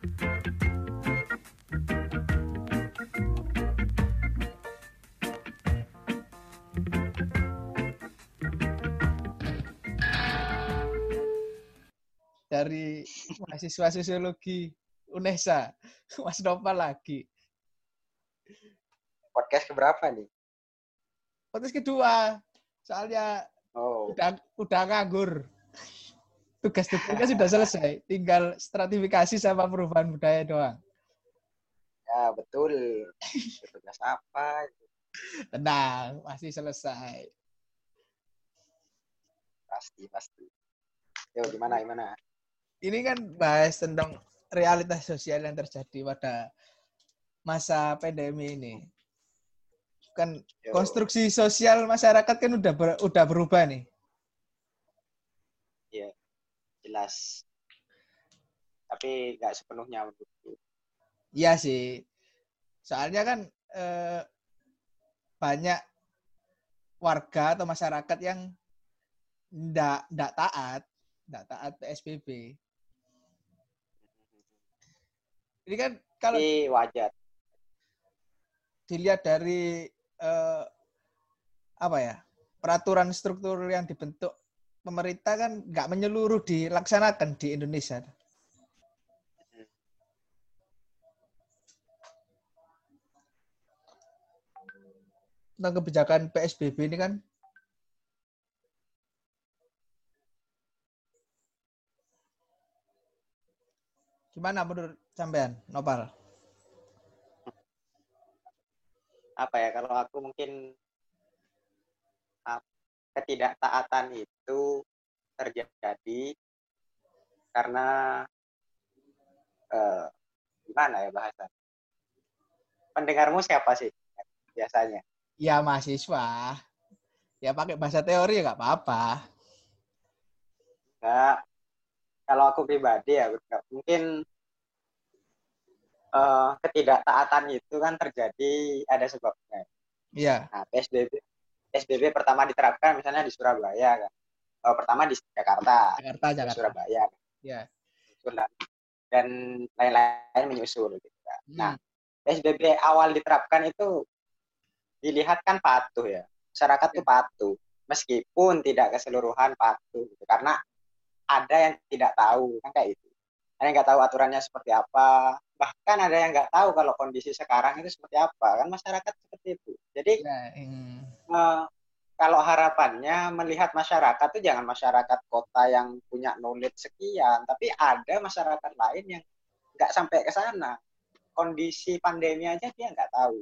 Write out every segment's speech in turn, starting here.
dari mahasiswa sosiologi UNESA, Mas Nopal lagi. Podcast keberapa nih? Podcast kedua, soalnya Oh, udah udah nganggur. Tugas-tugasnya sudah selesai, tinggal stratifikasi sama perubahan budaya doang. ya betul. Tugas apa? Tenang, masih selesai. Pasti, pasti. Yo, gimana, gimana? Ini kan bahas tentang realitas sosial yang terjadi pada masa pandemi ini. Kan Yo. konstruksi sosial masyarakat kan udah ber- udah berubah nih. Jelas. Tapi nggak sepenuhnya menurutku. Iya sih. Soalnya kan eh, banyak warga atau masyarakat yang ndak ndak taat, ndak taat PSBB. Ini kan kalau Tapi wajar. dilihat dari eh, apa ya peraturan struktur yang dibentuk pemerintah kan nggak menyeluruh dilaksanakan di Indonesia. Tentang kebijakan PSBB ini kan gimana menurut sampean, Nopal? Apa ya, kalau aku mungkin ketidaktaatan itu terjadi karena eh, gimana ya bahasa? Pendengarmu siapa sih biasanya? Ya mahasiswa. Ya pakai bahasa teori ya nggak apa-apa. Enggak. Kalau aku pribadi ya, enggak. mungkin eh, ketidaktaatan itu kan terjadi ada sebabnya. Iya. Nah, PSBB PSBB pertama diterapkan misalnya di Surabaya kan. Oh, pertama di Jakarta, Jakarta, Jakarta. Surabaya. Ya. Menyusul dan, lain-lain menyusul gitu. kan. Nah, Hmm. PSBB awal diterapkan itu dilihat kan patuh ya. Masyarakat tuh patuh. Meskipun tidak keseluruhan patuh gitu. Karena ada yang tidak tahu kan kayak itu. Ada yang nggak tahu aturannya seperti apa. Bahkan ada yang nggak tahu kalau kondisi sekarang itu seperti apa. Kan masyarakat seperti itu. Jadi Ya, hmm. Eh, kalau harapannya melihat masyarakat itu jangan masyarakat kota yang punya knowledge sekian, tapi ada masyarakat lain yang nggak sampai ke sana. Kondisi pandemi aja dia nggak tahu.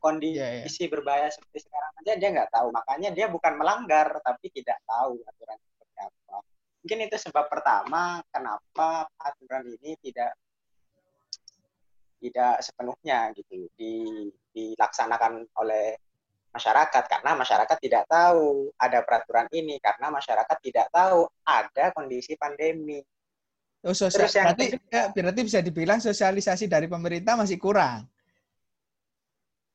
Kondisi Iya, iya. berbahaya seperti sekarang aja dia nggak tahu. Makanya dia bukan melanggar, tapi tidak tahu aturan seperti apa. Mungkin itu sebab pertama kenapa aturan ini tidak tidak sepenuhnya gitu di, dilaksanakan oleh masyarakat karena masyarakat tidak tahu ada peraturan ini karena masyarakat tidak tahu ada kondisi pandemi. Oh, sosial, Terus yang berarti, berarti bisa dibilang sosialisasi dari pemerintah masih kurang.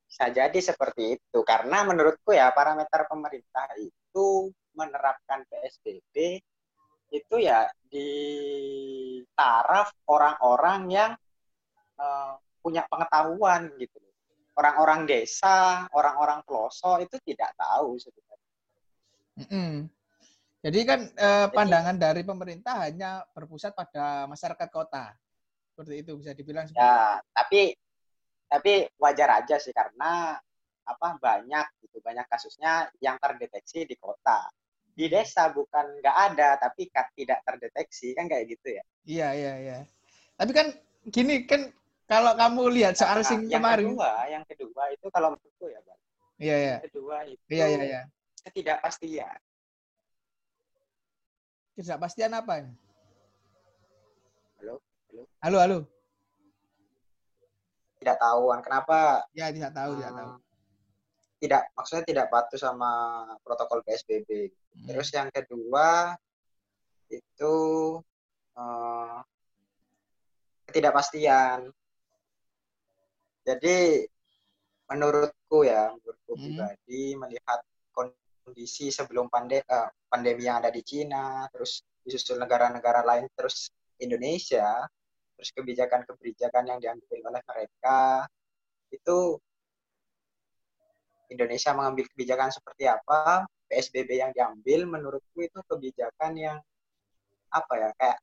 Bisa jadi seperti itu karena menurutku ya parameter pemerintah itu menerapkan PSBB itu ya di taraf orang-orang yang eh, punya pengetahuan gitu. Orang-orang desa, orang-orang pelosok itu tidak tahu sebenarnya. Mm-mm. Jadi kan eh, pandangan dari pemerintah hanya berpusat pada masyarakat kota. Seperti itu bisa dibilang. seperti Ya, tapi tapi wajar aja sih karena apa banyak gitu banyak kasusnya yang terdeteksi di kota di desa bukan nggak ada tapi tidak terdeteksi kan kayak gitu ya Iya, iya, iya. Tapi kan gini kan kalau kamu lihat soal Nah, sing yang kemarin. kedua yang kedua itu kalau menurutku ya Bang Iya, iya. yang kedua itu Iya, iya, iya. ketidakpastian Ketidakpastian apa? ini? Halo? Halo? Halo, halo. tidak tahuan kenapa Ya, tidak tahu, tidak tahu. eh, tidak maksudnya tidak patuh sama protokol PSBB Hmm. Terus yang kedua itu eh, ketidakpastian. Jadi menurutku ya, menurutku Hmm. pribadi melihat kondisi sebelum pande eh, pandemi yang ada di Cina, terus disusul negara-negara lain, terus Indonesia, terus kebijakan-kebijakan yang diambil oleh mereka itu Indonesia mengambil kebijakan seperti apa, PSBB yang diambil menurutku itu kebijakan yang apa ya kayak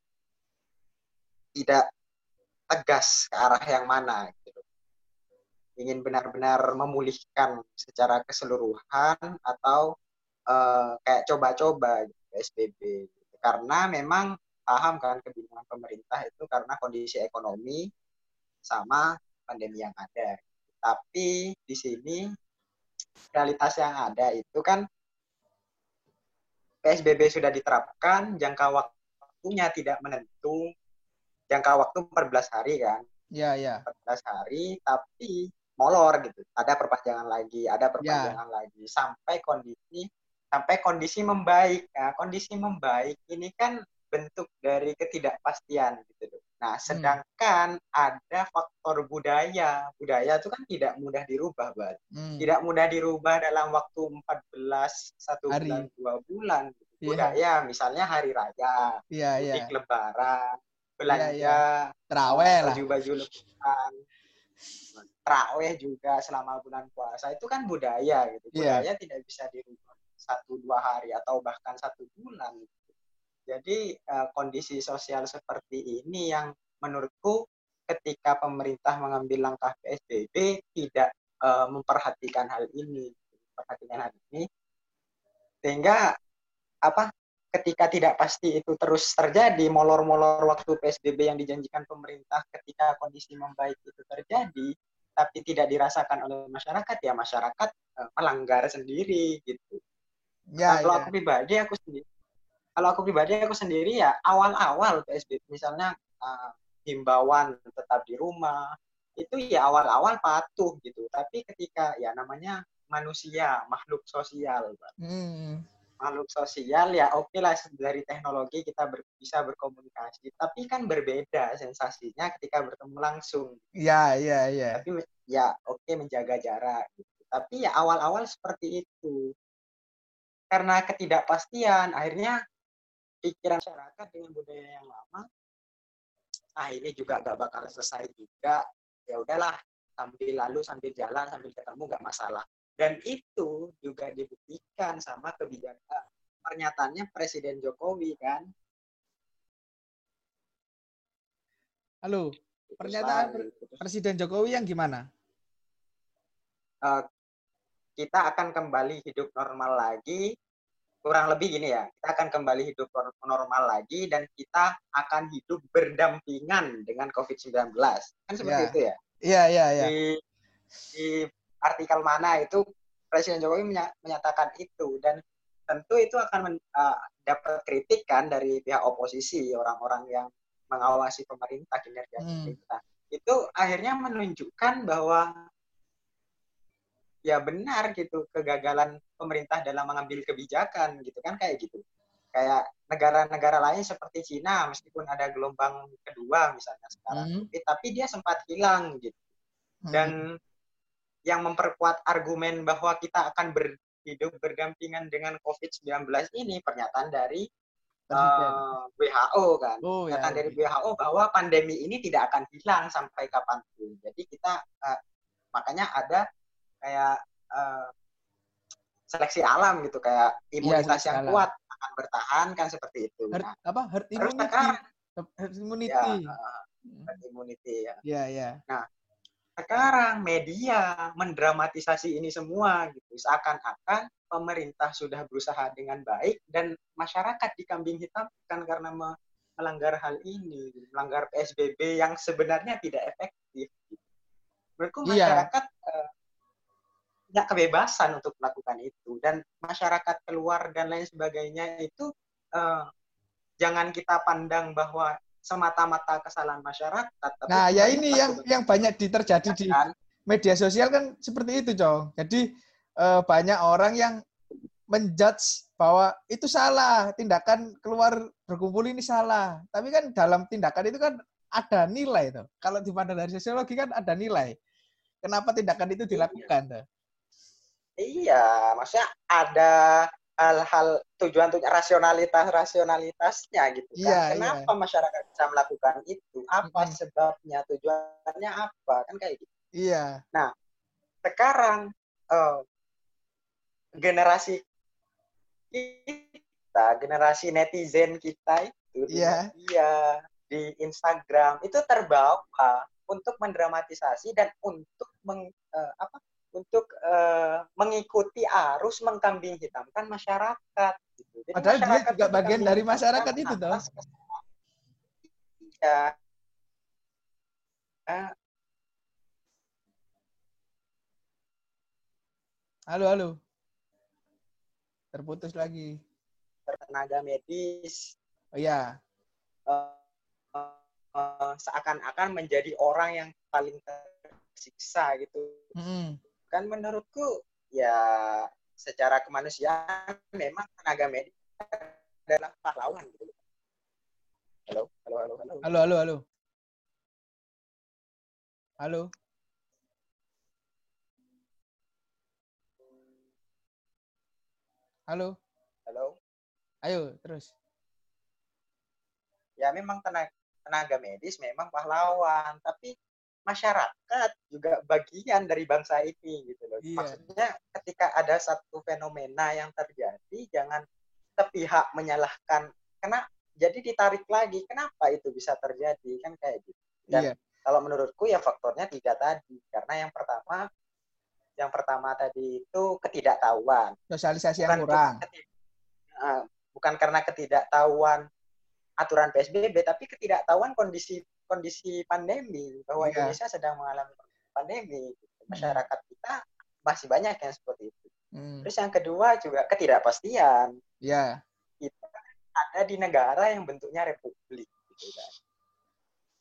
tidak tegas ke arah yang mana gitu. Ingin benar-benar memulihkan secara keseluruhan atau uh, kayak coba-coba gitu, PSBB. Gitu. Karena memang paham kan kebingungan pemerintah itu karena kondisi ekonomi sama pandemi yang ada. Tapi di sini realitas yang ada itu kan PSBB sudah diterapkan, jangka waktunya tidak menentu, jangka waktu 14 hari kan. Iya, iya. 14 hari, tapi molor gitu. Ada perpanjangan lagi, ada perpanjangan ya. lagi sampai kondisi sampai kondisi membaik. Nah, kondisi membaik ini kan bentuk dari ketidakpastian gitu Nah, hmm. sedangkan hmm. ada faktor budaya. Budaya itu kan tidak mudah dirubah, Bal. Hmm. Tidak mudah dirubah dalam waktu 14, satu hari. bulan, dua bulan. Gitu. Yeah. Budaya, misalnya hari raya, yeah, yeah. lebaran, belanja, yeah, yeah. terawih lah. Baju-baju lebaran, terawih juga selama bulan puasa. Itu kan budaya gitu. Iya. Budaya yeah. tidak bisa dirubah satu dua hari atau bahkan satu bulan. Jadi uh, kondisi sosial seperti ini yang menurutku ketika pemerintah mengambil langkah PSBB tidak uh, memperhatikan hal ini, memperhatikan hal ini, sehingga apa? Ketika tidak pasti itu terus terjadi, molor-molor waktu PSBB yang dijanjikan pemerintah ketika kondisi membaik itu terjadi, tapi tidak dirasakan oleh masyarakat, ya masyarakat uh, melanggar sendiri gitu. Ya, kalau ya. aku pribadi, aku sendiri kalau aku pribadi aku sendiri ya awal-awal PSBB misalnya uh, himbauan tetap di rumah itu ya awal-awal patuh gitu tapi ketika ya namanya manusia makhluk sosial hmm. Makhluk sosial ya oke okay lah dari teknologi kita ber, bisa berkomunikasi. Tapi kan berbeda sensasinya ketika bertemu langsung. Ya ya ya tapi ya oke okay, menjaga jarak gitu. Tapi ya awal-awal seperti itu. Karena ketidakpastian akhirnya pikiran masyarakat dengan budaya yang lama ah ini juga gak bakal selesai juga. Ya udahlah sambil lalu sambil jalan sambil ketemu gak masalah dan itu juga dibuktikan sama kebijakan pernyataannya Presiden Jokowi kan halo pernyataan Presiden Jokowi yang gimana uh, kita akan kembali hidup normal lagi kurang lebih gini ya, kita akan kembali hidup normal lagi dan kita akan hidup berdampingan dengan COVID-19. Kan seperti yeah. itu ya? Iya, iya, iya. Di, di artikel mana itu Presiden Jokowi menyatakan itu dan tentu itu akan men, uh, dapat kritik kan dari pihak oposisi, orang-orang yang mengawasi pemerintah, kinerja hmm. pemerintah. Itu akhirnya menunjukkan bahwa ya benar gitu kegagalan pemerintah dalam mengambil kebijakan gitu kan kayak gitu kayak negara-negara lain seperti Cina meskipun ada gelombang kedua misalnya sekarang hmm. tapi dia sempat hilang gitu dan hmm. Yang memperkuat argumen bahwa kita akan berhidup berdampingan dengan COVID-19 ini pernyataan dari uh, eh, WHO kan oh, ya, pernyataan ya, dari WHO bahwa pandemi ini tidak akan hilang sampai kapan pun jadi kita uh, makanya ada kayak uh, seleksi alam gitu kayak iya, imunitas ya, yang alam. kuat akan bertahan kan seperti itu. Herd, nah, apa herd immunity? Sekarang, herd immunity. Ya, herd immunity ya. Iya ya. Nah sekarang media mendramatisasi ini semua gitu seakan-akan pemerintah sudah berusaha dengan baik dan masyarakat dikambing hitamkan karena melanggar hal ini melanggar psbb yang sebenarnya tidak efektif menurutku iya. masyarakat iya punya kebebasan untuk melakukan itu dan masyarakat keluar dan lain sebagainya itu uh, jangan kita pandang bahwa semata-mata kesalahan masyarakat. Tapi nah, ya ini yang yang banyak terjadi di media sosial kan seperti itu, Cong. Jadi uh, banyak orang yang menjudge bahwa itu salah, tindakan keluar berkumpul ini salah. Tapi kan dalam tindakan itu kan ada nilai tuh. Kalau dipandang dari sosiologi kan ada nilai. Kenapa tindakan itu dilakukan? Iya. Iya, maksudnya ada hal-hal tujuan tujuan rasionalitas rasionalitasnya gitu kan. Iya, Kenapa masyarakat bisa melakukan itu? Apa Mm-mm. sebabnya? Tujuannya apa? Kan kayak gitu. Iya. Sekarang eh, generasi kita, generasi netizen kita itu di Iya. media, di Instagram itu terbawa untuk mendramatisasi dan untuk meng, eh, apa? Untuk eh, mengikuti arus mengkambing hitamkan masyarakat. Gitu. Jadi Padahal dia masyarakat juga itu bagian dari masyarakat hitamkan itu, toh. Eh, Halo, halo. Terputus lagi. tenaga medis Oh iya. eh, eh, seakan-akan menjadi orang yang paling tersiksa gitu Mm-mm. Kan menurutku ya secara kemanusiaan memang tenaga medis adalah pahlawan gitu halo halo halo halo Halo, halo, halo. Halo. Halo. halo Ayo, terus. ya memang tenaga tenaga medis memang pahlawan tapi masyarakat juga bagian dari bangsa ini gitu loh Iya. maksudnya ketika ada satu fenomena yang terjadi jangan sepihak menyalahkan karena jadi ditarik lagi kenapa itu bisa terjadi kan kayak gitu dan Iya. kalau menurutku ya faktornya tiga tadi karena yang pertama yang pertama tadi itu ketidaktahuan Sosialisasi yang bukan kurang. eh, bukan karena ketidaktahuan aturan PSBB tapi ketidaktahuan kondisi kondisi pandemi bahwa Iya. Indonesia sedang mengalami pandemi masyarakat kita masih banyak yang seperti itu Hmm. terus yang kedua juga ketidakpastian Ya. kita ada di negara yang bentuknya republik gitu kan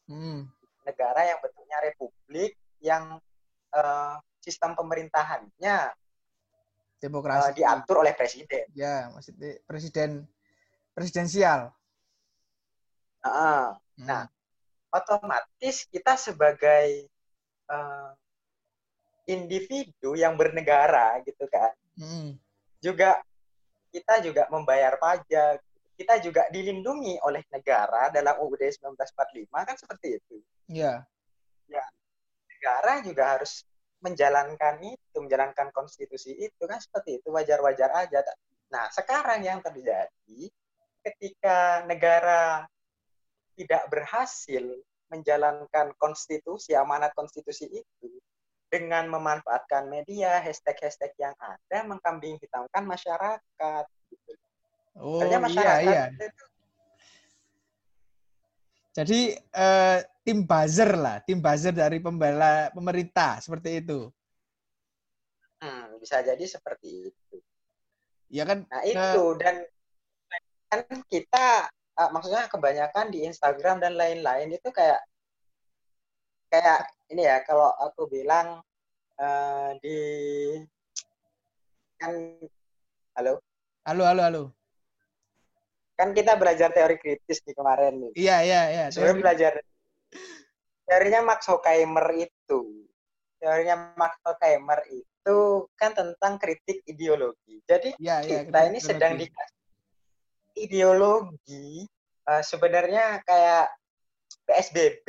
Hmm. negara yang bentuknya republik yang eh, sistem pemerintahannya eh, Demokrasi. diatur oleh presiden Ya, maksudnya presiden presidensial. Heeh. Hmm. Nah, otomatis kita sebagai eh, individu yang bernegara gitu kan Hmm. juga kita juga membayar pajak kita juga dilindungi oleh negara dalam UUD 1945 kan seperti itu Ya. negara juga harus menjalankan itu menjalankan konstitusi itu kan seperti itu wajar-wajar aja nah sekarang yang terjadi ketika negara tidak berhasil menjalankan konstitusi amanat konstitusi itu dengan memanfaatkan media hashtag-hashtag yang ada mengkambing hitamkan masyarakat gitu. Oh, Artinya iya, masyarakat iya. itu Jadi eh, tim buzzer lah, tim buzzer dari pembela pemerintah seperti itu. hmm, bisa jadi seperti itu Ya kan? Nah itu dan kan kita uh, maksudnya kebanyakan di Instagram dan lain-lain itu kayak kayak ini ya kalau aku bilang uh, di kan halo Halo, halo, halo. kan kita belajar teori kritis di kemarin nih. Iya, iya, iya. Sebenarnya belajar teorinya Max Horkheimer itu teorinya Max Horkheimer itu kan tentang kritik ideologi. Jadi Iya, iya. kita ini kritik sedang dikasih ideologi eh, sebenarnya kayak PSBB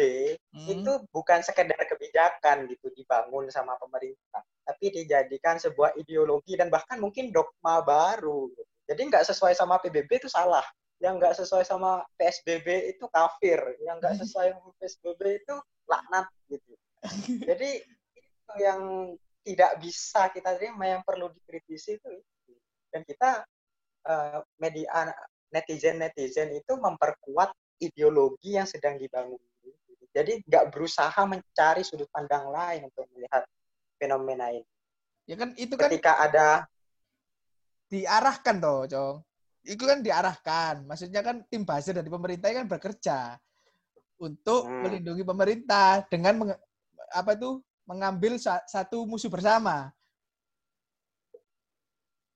Hmm. itu bukan sekedar kebijakan gitu dibangun sama pemerintah, tapi dijadikan sebuah ideologi dan bahkan mungkin dogma baru. gitu. Jadi nggak sesuai sama PBB itu salah, yang nggak sesuai sama PSBB itu kafir, yang nggak sesuai sama PSBB itu laknat gitu. Jadi itu yang tidak bisa kita terima, yang perlu dikritisi itu. Dan kita eh, media netizen netizen itu memperkuat ideologi yang sedang dibangun. Jadi nggak berusaha mencari sudut pandang lain untuk melihat fenomena ini. Ya kan itu kan Ketika ada diarahkan toh, Cong. Itu kan diarahkan. Maksudnya kan tim buzzer dari pemerintah kan bekerja untuk Hmm. melindungi pemerintah dengan menge- apa itu mengambil sa- satu musuh bersama.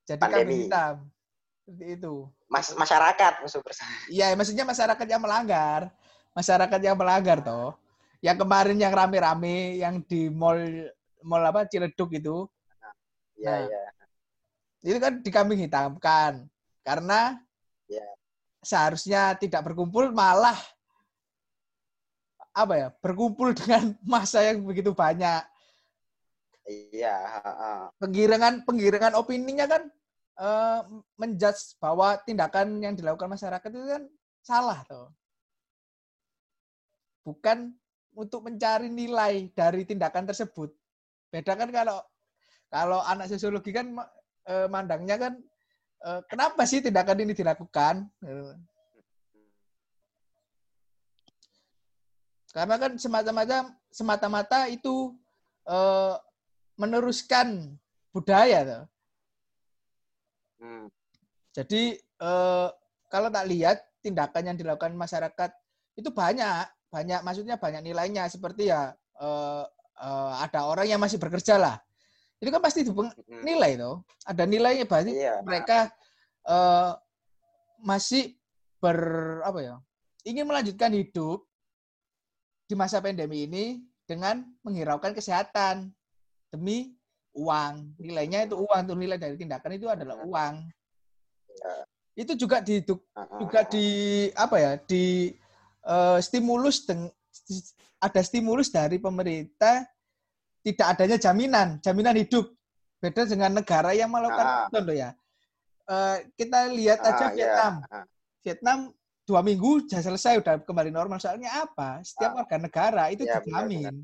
Jadi kambing Pandemi. hitam. Seperti itu. mas masyarakat musuh bersama. Iya, maksudnya masyarakat yang melanggar. Masyarakat yang melanggar toh. Yang kemarin yang rame-rame yang di mall mall apa Ciledug itu. Iya Nah. iya. itu kan dikambing hitamkan karena Ya. seharusnya tidak berkumpul malah apa ya berkumpul dengan masa yang begitu banyak Iya, penggiringan penggiringan opininya kan eh, menjudge bahwa tindakan yang dilakukan masyarakat itu kan salah tuh bukan untuk mencari nilai dari tindakan tersebut. Beda kan kalau kalau anak sosiologi kan eh, mandangnya kan eh, kenapa sih tindakan ini dilakukan? Eh, karena kan semata-mata semata-mata itu eh, meneruskan budaya tuh. Hmm. Jadi eh, kalau tak lihat tindakan yang dilakukan masyarakat itu banyak, banyak maksudnya banyak nilainya seperti ya eh, eh, ada orang yang masih bekerja lah. Itu kan pasti Hmm. nilai tuh. Ada nilainya berarti Iya. mereka eh, masih ber apa ya? ingin melanjutkan hidup di masa pandemi ini dengan menghiraukan kesehatan demi uang. Nilainya itu uang, tuh nilai dari tindakan itu adalah uang. Ya. Itu juga di Heeh. juga di apa ya di eh, stimulus deng- ada stimulus dari pemerintah tidak adanya jaminan jaminan hidup beda dengan negara yang melakukan Ah. loh ya Eh, kita lihat aja Ah, iya. Vietnam Ah. Vietnam dua minggu sudah selesai udah kembali normal soalnya apa setiap Ah. warga negara itu Iya, dijamin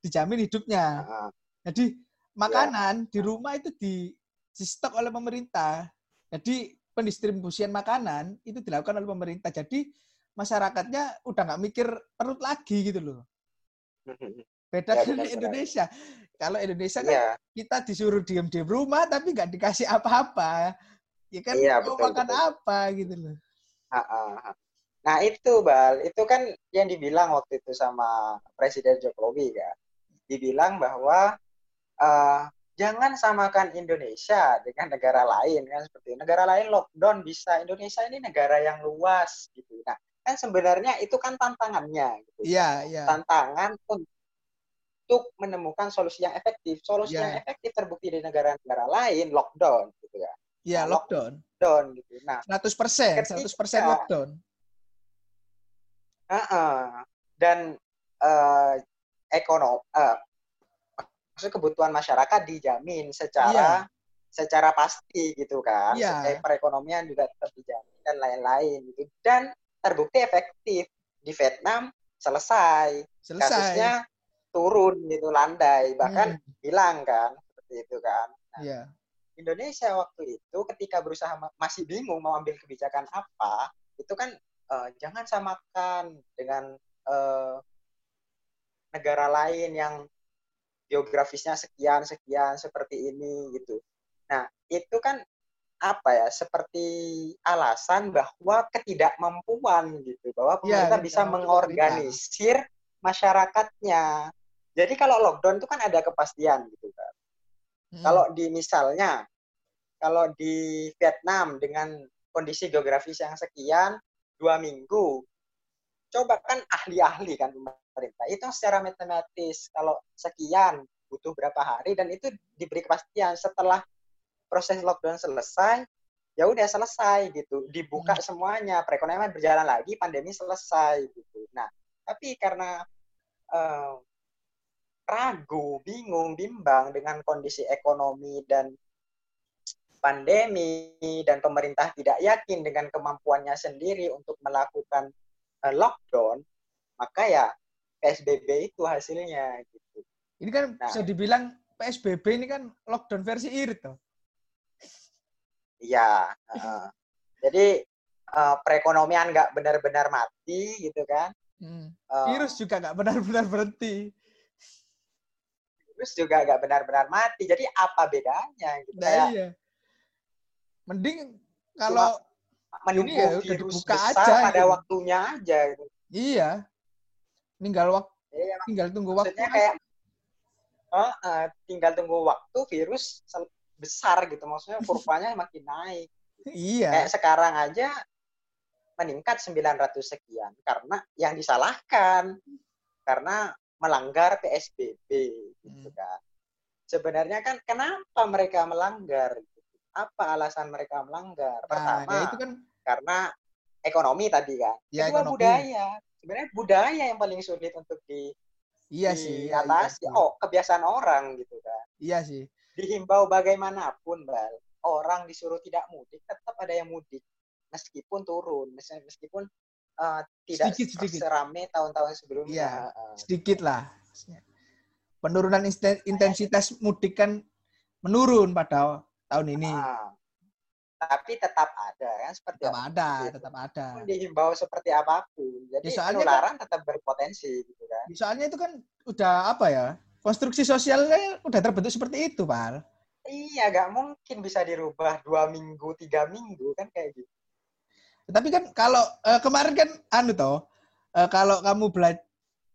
dijamin hidupnya Heeh. Ya. makanan di rumah itu di, di stok oleh pemerintah. Jadi pendistribusian makanan itu dilakukan oleh pemerintah. Jadi masyarakatnya udah nggak mikir perut lagi gitu loh. Beda Ya, dengan. Indonesia. Kalau Indonesia kan Iya, kita disuruh diem di rumah tapi nggak dikasih apa-apa. Ya kan Iya, mau betul, makan betul. apa gitu loh. heeh. Nah itu Bal, itu kan yang dibilang waktu itu sama Presiden Jokowi kan. Dibilang bahwa eh, jangan samakan Indonesia dengan negara lain kan seperti itu. negara lain lockdown bisa, Indonesia ini negara yang luas gitu. Nah kan sebenarnya itu kan tantangannya. Gitu. Iya, iya. Tantangan untuk menemukan solusi yang efektif. Solusi Ya. yang efektif terbukti di negara-negara lain lockdown gitu ya. Iya, Nah, lockdown. Lockdown gitu. Nah 100%, Ketika- 100% lockdown. Heeh. Dan eh ekonomi eh, maksud kebutuhan masyarakat dijamin secara secara pasti gitu kan. Supaya perekonomian juga tetap dijamin dan lain-lain gitu. Dan terbukti efektif di Vietnam selesai. Selesai. Kasusnya turun gitu landai bahkan Hmm, hilang kan seperti itu kan. Nah, Iya. Indonesia waktu itu ketika berusaha ma- masih bingung mau ambil kebijakan apa, itu kan eh, jangan samakan dengan eh, negara lain yang geografisnya sekian sekian seperti ini gitu. Nah itu kan apa ya seperti alasan bahwa ketidakmampuan gitu bahwa Iya, pemerintah bisa ketidakmampuan mengorganisir masyarakatnya. Jadi kalau lockdown itu kan ada kepastian gitu kan. Hmm. Kalau di misalnya, kalau di Vietnam dengan kondisi geografis yang sekian, dua minggu, coba kan ahli-ahli kan pemerintah, itu secara matematis, kalau sekian butuh berapa hari, dan itu diberi kepastian. Setelah proses lockdown selesai, ya udah selesai gitu, dibuka semuanya, perekonomian berjalan lagi, pandemi selesai gitu. Nah, tapi karena eh, ragu, bingung, bimbang dengan kondisi ekonomi dan pandemi dan pemerintah tidak yakin dengan kemampuannya sendiri untuk melakukan eh, lockdown, maka ya PSBB itu hasilnya gitu. Ini kan Nah. bisa dibilang PSBB ini kan lockdown versi irit tuh. Iya. heeh. jadi eh, perekonomian nggak benar-benar mati gitu kan. Hmm. Eh, Virus juga nggak benar-benar berhenti. virus juga nggak benar-benar mati. Jadi apa bedanya gitu? Nah, Kayak iya. Mending kalau menunggu ya virus dibuka besar aja pada gitu. waktunya aja gitu. iya, tinggal waktu Iya, tinggal tunggu waktu. kayak oh, eh, tinggal tunggu waktu virus besar gitu maksudnya kurvanya makin naik Iya. kayak sekarang aja meningkat 900 sekian karena yang disalahkan karena melanggar PSBB gitu Hmm. kan sebenarnya kan kenapa mereka melanggar? Apa alasan mereka melanggar? Nah, Pertama, ya itu kan karena ekonomi tadi kan. Ya, Kedua ekonomi. budaya. Sebenarnya budaya yang paling sulit untuk di iya sih, iya, iya diatasi. sih. oh, kebiasaan orang gitu kan. Iya sih. Dihimbau bagaimanapun, Bal. Orang disuruh tidak mudik, tetap ada yang mudik. Meskipun turun, mes- meskipun eh, tidak Sedikit, sedikit. serame tahun-tahun sebelumnya. Iya. Sedikit lah. Penurunan intensitas mudik kan menurun pada tahun ini. Ah. Tapi tetap ada kan seperti Tetap apa? ada, Gitu. tetap ada. Dihimbau seperti apa pun. Jadi Ya, soalnya penularan tetap berpotensi gitu kan. Soalnya itu kan udah apa ya? Konstruksi sosialnya udah terbentuk seperti itu, Pak. Iya, gak mungkin bisa dirubah dua minggu, tiga minggu kan kayak gitu. Tapi kan kalau eh, kemarin kan anu toh, eh, kalau kamu belajar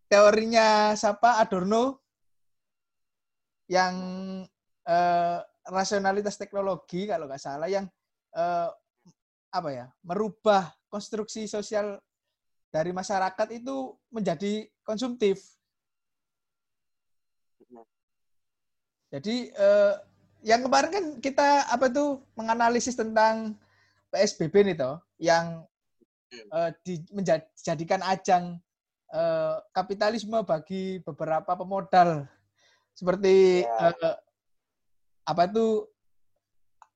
teorinya siapa Adorno yang eh, rasionalitas teknologi kalau nggak salah yang eh, apa ya merubah konstruksi sosial dari masyarakat itu menjadi konsumtif. Jadi eh, yang kemarin kan kita apa tuh menganalisis tentang PSBB nih toh yang eh, di, menjad- dijadikan ajang eh, kapitalisme bagi beberapa pemodal seperti Ya. eh, apa itu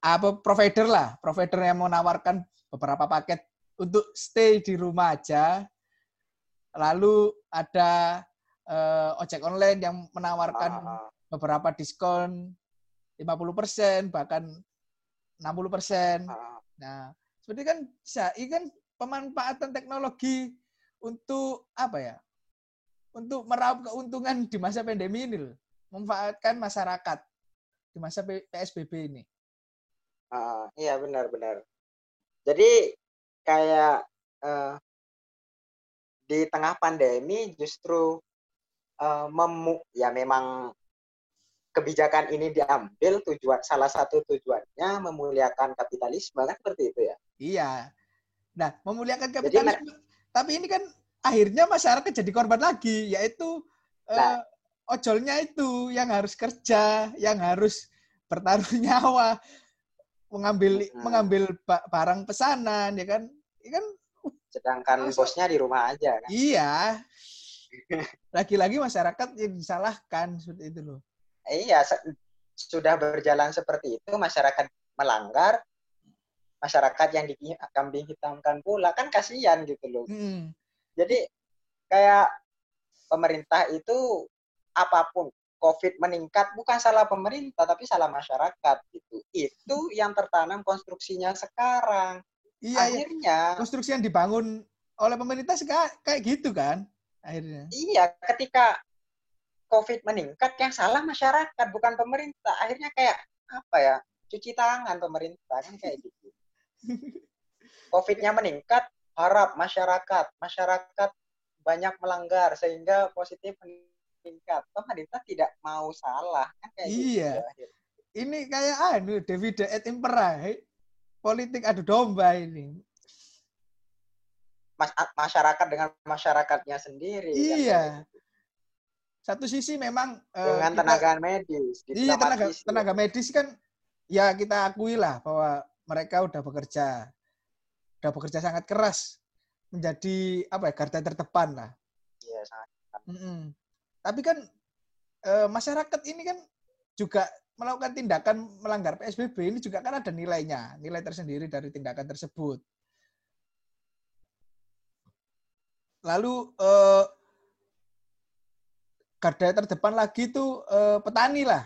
apa provider lah provider yang menawarkan beberapa paket untuk stay di rumah aja lalu ada eh, ojek online yang menawarkan Ah, ah. beberapa diskon 50% bahkan 60%. Ah, Nah, seperti kan SAI kan pemanfaatan teknologi untuk apa ya? Untuk meraup keuntungan di masa pandemi ini loh. Memanfaatkan masyarakat di masa PSBB ini. ah. iya benar-benar. Jadi kayak eh, di tengah pandemi justru eh, memu ya memang kebijakan ini diambil tujuan salah satu tujuannya memuliakan kapitalisme kan seperti itu ya. Iya. Nah, memuliakan Jadi, kapitalisme. Tapi ini kan akhirnya masyarakat jadi korban lagi, yaitu Nah. Ojolnya itu yang harus kerja, yang harus bertaruh nyawa, mengambil Hmm. mengambil ba- barang pesanan, ya kan? Ya kan? Sedangkan Masa- bosnya di rumah aja kan. Iya. Lagi-lagi masyarakat yang disalahkan seperti itu loh. Iya, sudah berjalan seperti itu, masyarakat melanggar, masyarakat yang dikambing hitamkan pula kan kasihan gitu loh. Mm. Jadi kayak pemerintah itu apa pun COVID meningkat bukan salah pemerintah tapi salah masyarakat gitu. Itu yang tertanam konstruksinya sekarang. Iya, iya. Akhirnya konstruksi yang dibangun oleh pemerintah seka- kayak gitu kan akhirnya. iya ketika COVID meningkat yang salah masyarakat bukan pemerintah. Akhirnya kayak apa ya? Cuci tangan pemerintah kan kayak gitu. COVID-nya meningkat, harap masyarakat, masyarakat banyak melanggar sehingga positif meningkat. Pemerintah tidak mau salah kan kayak Iya. gitu. Ini kayak anu Davide et Impera. he. Politik adu domba ini. Mas- masyarakat dengan masyarakatnya sendiri. kan Iya. gitu. Satu sisi memang eh, Dengan kita- tenaga medis. Iya tenaga tenaga medis kan ya kita akui lah bahwa mereka udah bekerja, udah bekerja sangat keras menjadi apa ya garda terdepan lah. Iya, sangat. Mm-mm. Tapi kan eh, masyarakat ini kan juga melakukan tindakan melanggar PSBB ini juga kan ada nilainya, nilai tersendiri dari tindakan tersebut. Lalu eh, garda terdepan lagi tuh eh, petani lah.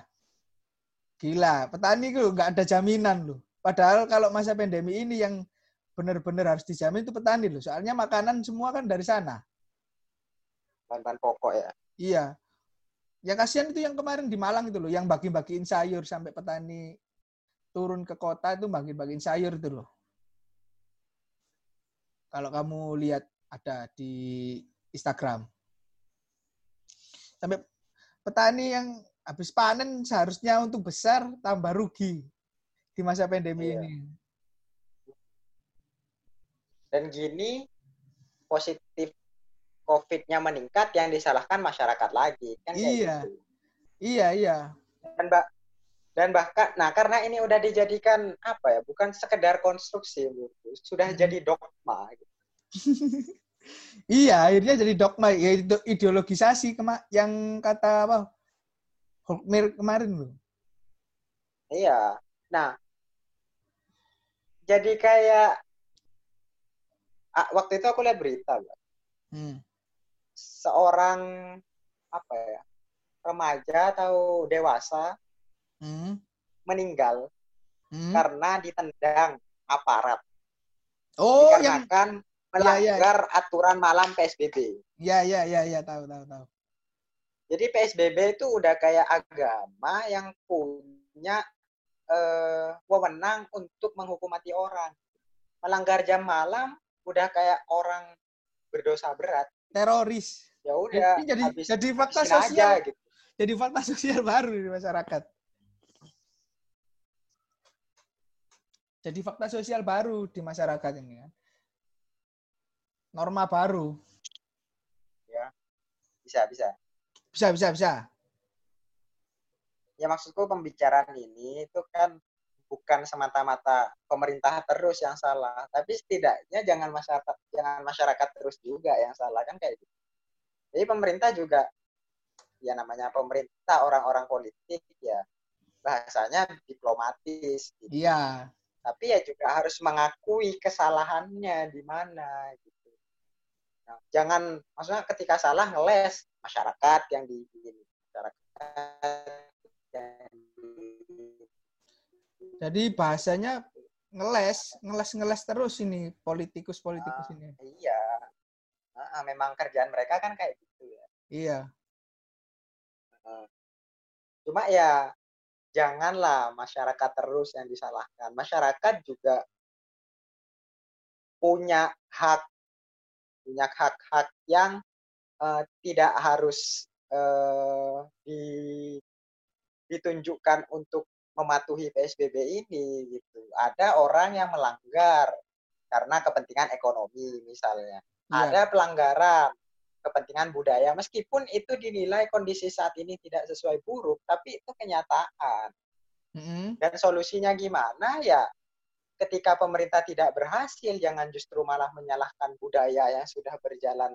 Gila, petani itu nggak ada jaminan loh. Padahal kalau masa pandemi ini yang benar-benar harus dijamin itu petani loh. Soalnya makanan semua kan dari sana. Bahan-bahan pokok ya. Iya. Ya kasihan itu yang kemarin di Malang itu loh, yang bagi-bagiin sayur sampai petani turun ke kota itu bagi-bagiin sayur itu loh. Kalau kamu lihat ada di Instagram. Sampai petani yang habis panen seharusnya untuk besar tambah rugi di masa pandemi Iya. ini. Dan gini positif COVID-nya meningkat yang disalahkan masyarakat lagi kan Iya. gitu. Iya, iya. Dan Mbak dan bahkan nah karena ini udah dijadikan apa ya bukan sekedar konstruksi sudah hmm. jadi dogma gitu. iya akhirnya jadi dogma ya ideologisasi kema yang kata apa Hokmir kemarin loh iya nah jadi kayak waktu itu aku lihat berita hmm. Seorang apa ya remaja atau dewasa hmm. meninggal hmm. karena ditendang aparat. Oh, dikarenakan yang melanggar ya, ya. aturan malam PSBB. Iya, iya, iya, ya, tahu, tahu, tahu. Jadi PSBB itu udah kayak agama yang punya eh, wewenang untuk menghukum mati orang. Melanggar jam malam udah kayak orang berdosa berat. Teroris. Ya udah. Jadi jadi fakta sosial. Aja, gitu. Jadi fakta sosial baru di masyarakat. Jadi fakta sosial baru di masyarakat ini kan. Norma baru. Ya. Bisa, bisa. Bisa, bisa, bisa. Ya maksudku pembicaraan ini itu kan bukan semata-mata pemerintah terus yang salah, tapi setidaknya jangan masyarakat jangan masyarakat terus juga yang salah kan kayak gitu. Jadi pemerintah juga ya namanya pemerintah orang-orang politik ya bahasanya diplomatis. Gitu. Iya tapi ya juga harus mengakui kesalahannya di mana gitu. Nah, jangan maksudnya ketika salah ngeles masyarakat yang di masyarakat jadi bahasanya ngeles, ngeles-ngeles terus ini politikus-politikus nah, ini. Iya. Nah, memang kerjaan mereka kan kayak. Iya. Cuma ya janganlah masyarakat terus yang disalahkan. Masyarakat juga punya hak punya hak-hak yang uh, tidak harus uh, di, ditunjukkan untuk mematuhi PSBB ini gitu. Ada orang yang melanggar karena kepentingan ekonomi misalnya. Ya. Ada pelanggaran kepentingan budaya meskipun itu dinilai kondisi saat ini tidak sesuai buruk tapi itu kenyataan. Mm-hmm. dan solusinya gimana? Ya ketika pemerintah tidak berhasil jangan justru malah menyalahkan budaya yang sudah berjalan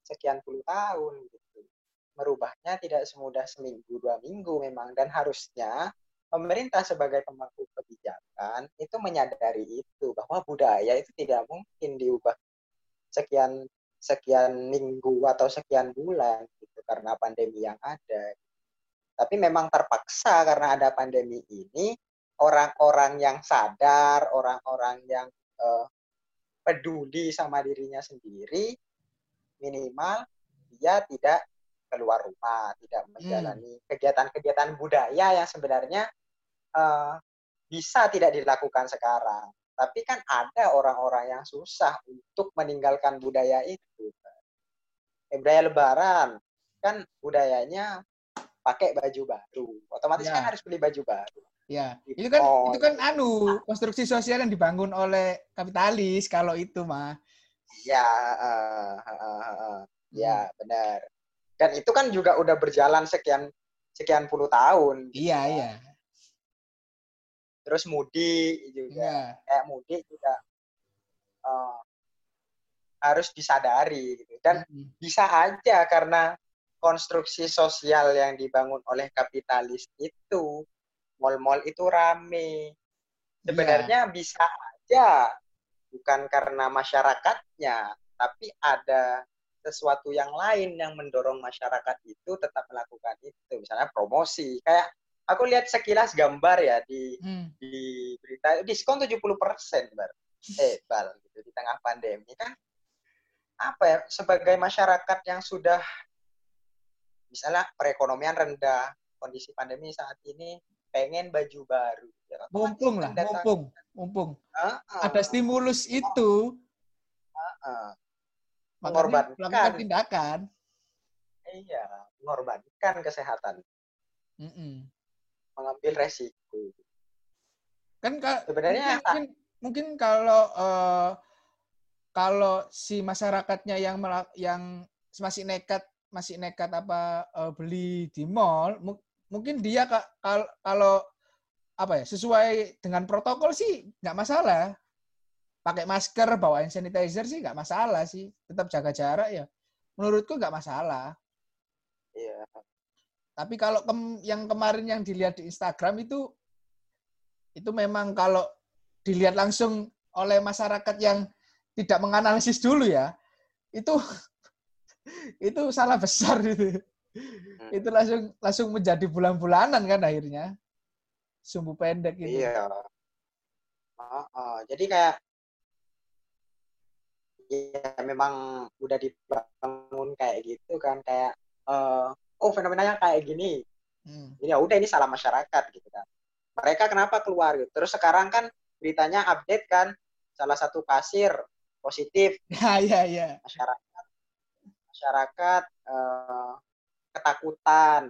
sekian puluh tahun gitu. Merubahnya tidak semudah seminggu dua minggu memang. Dan harusnya pemerintah sebagai pemangku kebijakan itu menyadari itu bahwa budaya itu tidak mungkin diubah sekian sekian minggu atau sekian bulan gitu karena pandemi yang ada. Tapi memang terpaksa karena ada pandemi ini orang-orang yang sadar, orang-orang yang uh, peduli sama dirinya sendiri minimal dia tidak keluar rumah, tidak hmm. menjalani kegiatan-kegiatan budaya yang sebenarnya uh, bisa tidak dilakukan sekarang. Tapi kan ada orang-orang yang susah untuk meninggalkan budaya itu. Eh, budaya lebaran kan budayanya pakai baju baru. Otomatis ya. kan harus beli baju baru. Ya, itu kan oh. itu kan anu konstruksi sosial yang dibangun oleh kapitalis kalau itu mah. Ya, uh, uh, uh, uh. ya benar. Dan itu kan juga udah berjalan sekian sekian puluh tahun. Iya, gitu. iya terus mudik juga yeah. kayak mudik juga uh, harus disadari gitu dan mm-hmm. bisa aja karena konstruksi sosial yang dibangun oleh kapitalis itu mall-mall itu rame sebenarnya yeah. bisa aja bukan karena masyarakatnya tapi ada sesuatu yang lain yang mendorong masyarakat itu tetap melakukan itu misalnya promosi kayak aku lihat sekilas gambar ya di hmm. di berita. Diskon 70 persen bar. Eh bal gitu di tengah pandemi kan. Apa ya sebagai masyarakat yang sudah misalnya perekonomian rendah kondisi pandemi saat ini pengen baju baru. Ya, mumpung lah datang, mumpung mumpung. Uh, uh, ada stimulus itu. Uh, uh, mengorbankan. tindakan. Iya mengorbankan kesehatan. Mm -mm mengambil resiko. Kan sebenarnya mungkin, mungkin kalau uh, kalau si masyarakatnya yang yang masih nekat masih nekat apa uh, beli di mall, mungkin dia kalau apa ya sesuai dengan protokol sih nggak masalah. Pakai masker bawa hand sanitizer sih nggak masalah sih. Tetap jaga jarak ya. Menurutku nggak masalah. Iya. Tapi kalau kem- yang kemarin yang dilihat di Instagram itu itu memang kalau dilihat langsung oleh masyarakat yang tidak menganalisis dulu ya itu itu salah besar itu itu langsung langsung menjadi bulan-bulanan kan akhirnya sumbu pendek itu Iya. Oh, oh. Jadi kayak ya memang udah dibangun kayak gitu kan kayak eh, oh fenomenanya kayak gini. Hmm. Ini ya udah ini salah masyarakat gitu kan. Mereka kenapa keluar gitu. Terus sekarang kan beritanya update kan salah satu kasir positif ya ya ya masyarakat masyarakat eh, ketakutan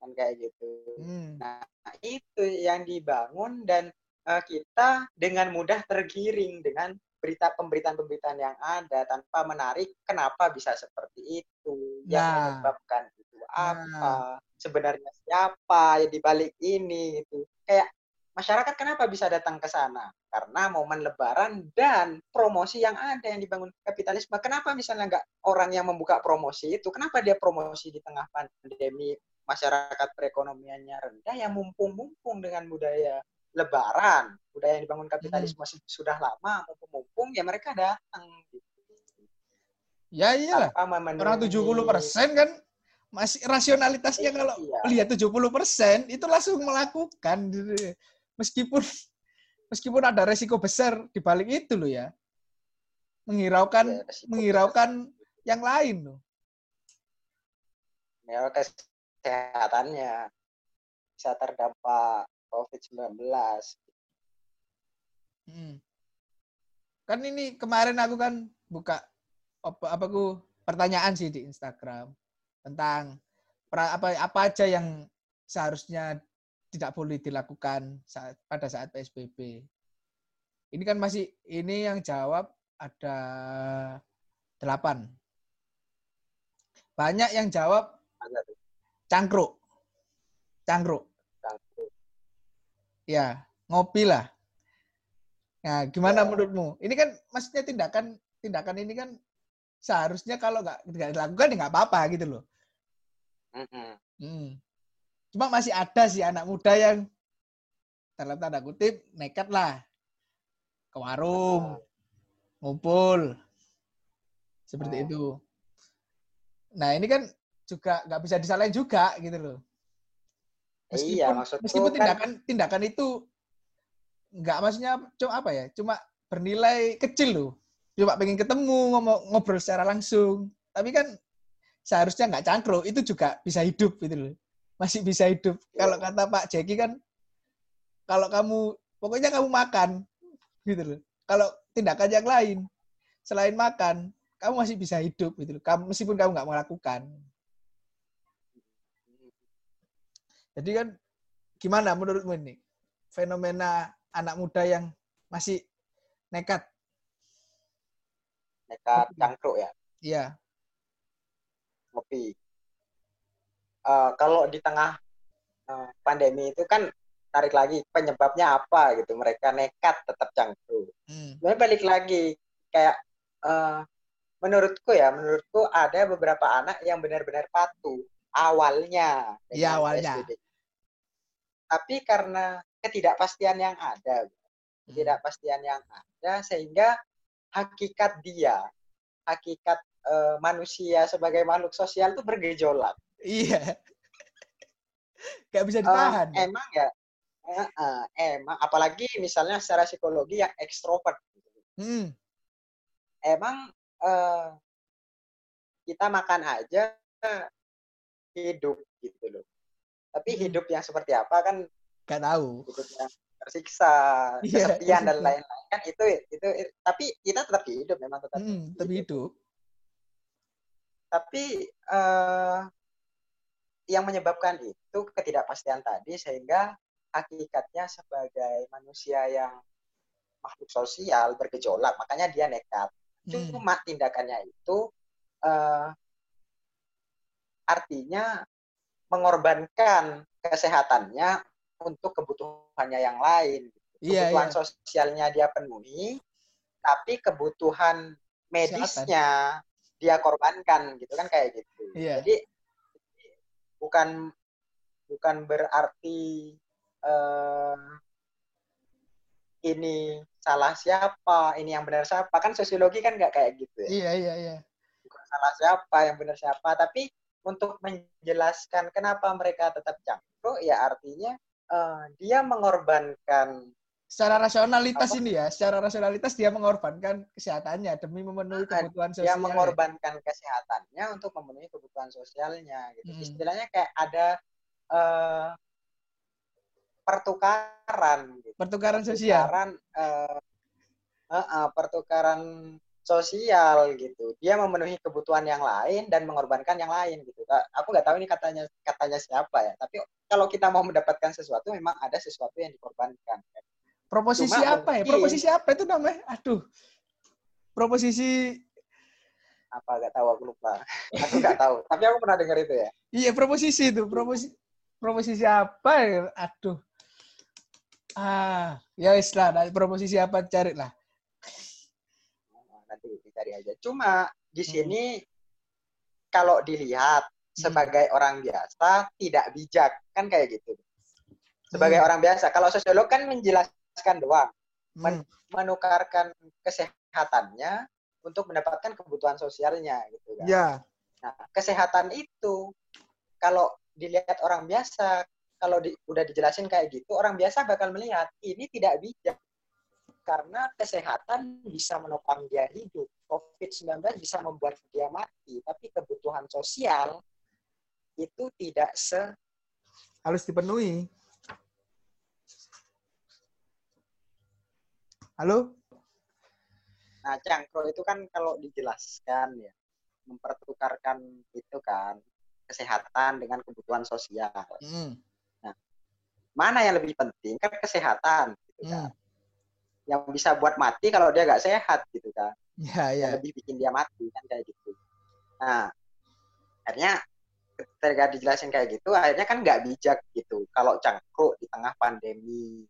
kan kayak gitu. Hmm. Nah, itu yang dibangun dan eh, kita dengan mudah tergiring dengan berita pemberitaan-pemberitaan yang ada tanpa menarik kenapa bisa seperti itu, yang Nah. menyebabkan itu apa, sebenarnya siapa yang dibalik ini gitu. Kayak masyarakat kenapa bisa datang ke sana? Karena momen lebaran dan promosi yang ada yang dibangun kapitalisme. Kenapa misalnya nggak orang yang membuka promosi itu? Kenapa dia promosi di tengah pandemi masyarakat perekonomiannya rendah yang mumpung-mumpung dengan budaya lebaran, budaya yang dibangun kapitalisme sudah lama mumpung-mumpung ya mereka datang gitu. ya memenuhi- orang 70% kan masih rasionalitasnya kalau Iya. lihat 70% itu langsung melakukan gitu. meskipun meskipun ada resiko besar di balik itu loh ya menghiraukan Ya, menghiraukan yang lain loh ya, kesehatannya bisa terdampak COVID-19. Hmm. Kan ini kemarin aku kan buka apa apa ku pertanyaan sih di Instagram tentang pra- apa apa aja yang seharusnya tidak boleh dilakukan saat pada saat PSBB. Ini kan masih ini yang jawab ada delapan. Banyak yang jawab. Cangkruk. cangkruk. Ya, ngopi lah. Nah, gimana Ya. menurutmu? Ini kan maksudnya tindakan tindakan ini kan seharusnya kalau nggak nggak dilakukan ya nggak apa-apa gitu loh. Hmm. Cuma masih ada sih anak muda yang dalam tanda kutip nekat lah ke warung, ngumpul, seperti Oh. itu. Nah ini kan juga nggak bisa disalahin juga gitu loh. Iya, maksudku meskipun kan- tindakan tindakan itu nggak maksudnya cuma apa ya cuma bernilai kecil loh. Cuma pengen ketemu ngomong ngobrol secara langsung. Tapi kan seharusnya nggak cangkruk itu juga bisa hidup gitu loh. Masih bisa hidup. Kalau kata Pak Jeki kan kalau kamu pokoknya kamu makan gitu loh. Kalau tindakan yang lain selain makan kamu masih bisa hidup gitu loh. Kamu meskipun kamu nggak melakukan Jadi kan gimana menurutmu ini fenomena anak muda yang masih nekat? nekat cangkruk ya, Iya. ngopi. Eh, kalau di tengah eh, pandemi itu kan tarik lagi penyebabnya apa gitu. Mereka nekat tetap cangkruk. Hmm. Balik lagi kayak eh, menurutku ya, menurutku ada beberapa anak yang benar-benar patuh awalnya. Iya, awalnya. Tapi karena ketidakpastian yang ada, ketidakpastian yang ada sehingga hakikat dia, hakikat eh, manusia sebagai makhluk sosial itu bergejolak. Iya. Gak bisa Eh, ditahan. emang ya, eh, eh, emang apalagi misalnya secara psikologi yang ekstrovert. Hmm. emang eh, kita makan aja hidup gitu loh. Tapi Hmm. hidup yang seperti apa kan Gak tahu. hidup yang tersiksa, Iya, kesepian dan lain-lain kan itu itu tapi kita tetap hidup memang tetap Hmm, tapi hidup. Tapi eh, yang menyebabkan itu ketidakpastian tadi sehingga hakikatnya sebagai manusia yang makhluk sosial bergejolak, makanya dia nekat. Hmm. Cuma tindakannya itu eh, artinya mengorbankan kesehatannya untuk kebutuhannya yang lain. Iya, Kebutuhan iya. sosialnya dia penuhi, tapi kebutuhan medisnya dia korbankan gitu kan kayak gitu. Iya. Jadi bukan bukan berarti eh, ini salah siapa, ini yang benar siapa. Kan sosiologi kan nggak kayak gitu ya. Iya, iya, iya. Bukan salah siapa, yang benar siapa. Tapi untuk menjelaskan kenapa mereka tetap cangkruk, ya artinya eh, dia mengorbankan Secara rasionalitas Apa? ini ya, secara rasionalitas dia mengorbankan kesehatannya demi memenuhi kebutuhan dia sosial. mengorbankan kesehatannya untuk memenuhi kebutuhan sosialnya gitu. Hmm. Istilahnya kayak ada eh, pertukaran gitu. Pertukaran sosial. Pertukaran eh, eh, eh, pertukaran sosial gitu. Dia memenuhi kebutuhan yang lain dan mengorbankan yang lain gitu. Aku nggak tahu ini katanya katanya siapa ya. Tapi kalau kita mau mendapatkan sesuatu memang ada sesuatu yang dikorbankan. Proposisi Cuma apa ya? mungkin- Proposisi apa itu namanya? Aduh. Proposisi Apa nggak tahu aku lupa. Aku nggak tahu. Tapi aku pernah dengar itu ya. Iya proposisi itu, proposisi proposisi apa ya? Aduh. Ah, ya wis lah, nah, proposisi apa cari lah. Nanti dicari aja. Cuma di Hmm. sini kalau dilihat sebagai orang biasa tidak bijak kan kayak gitu. Sebagai Hmm. orang biasa, kalau sosiolog kan menjelaskan doang, Hmm. menukarkan kesehatannya untuk mendapatkan kebutuhan sosialnya gitu kan. Ya, Nah, kesehatan itu kalau dilihat orang biasa, kalau di, udah dijelasin kayak gitu, orang biasa bakal melihat ini tidak bijak karena kesehatan bisa menopang dia hidup. COVID-19 bisa membuat dia mati, tapi kebutuhan sosial itu tidak se harus dipenuhi. Halo? Nah, cangkro itu kan kalau dijelaskan ya, mempertukarkan itu kan kesehatan dengan kebutuhan sosial. Hmm. Mana yang lebih penting? Kan kesehatan gitu kan. Yang bisa buat mati kalau dia nggak sehat gitu kan. Ya, ya. Yang lebih bikin dia mati kan kayak gitu. Nah, akhirnya ketika dijelasin kayak gitu, akhirnya kan nggak bijak gitu. Kalau cangkruk di tengah pandemi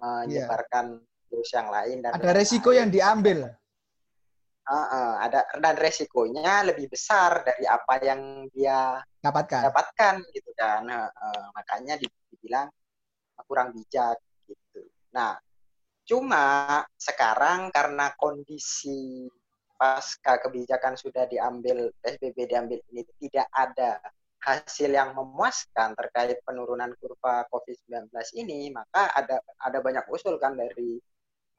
menyebarkan virus yang lain dan Iya. Ada resiko yang diambil. Heeh, ada dan resikonya lebih besar dari apa yang dia Dapatkan. dapatkan gitu kan. Heeh, makanya dibilang kurang bijak gitu. Nah, cuma sekarang karena kondisi pasca kebijakan sudah diambil PSBB diambil ini tidak ada hasil yang memuaskan terkait penurunan kurva COVID-19 ini, maka ada ada banyak usul kan dari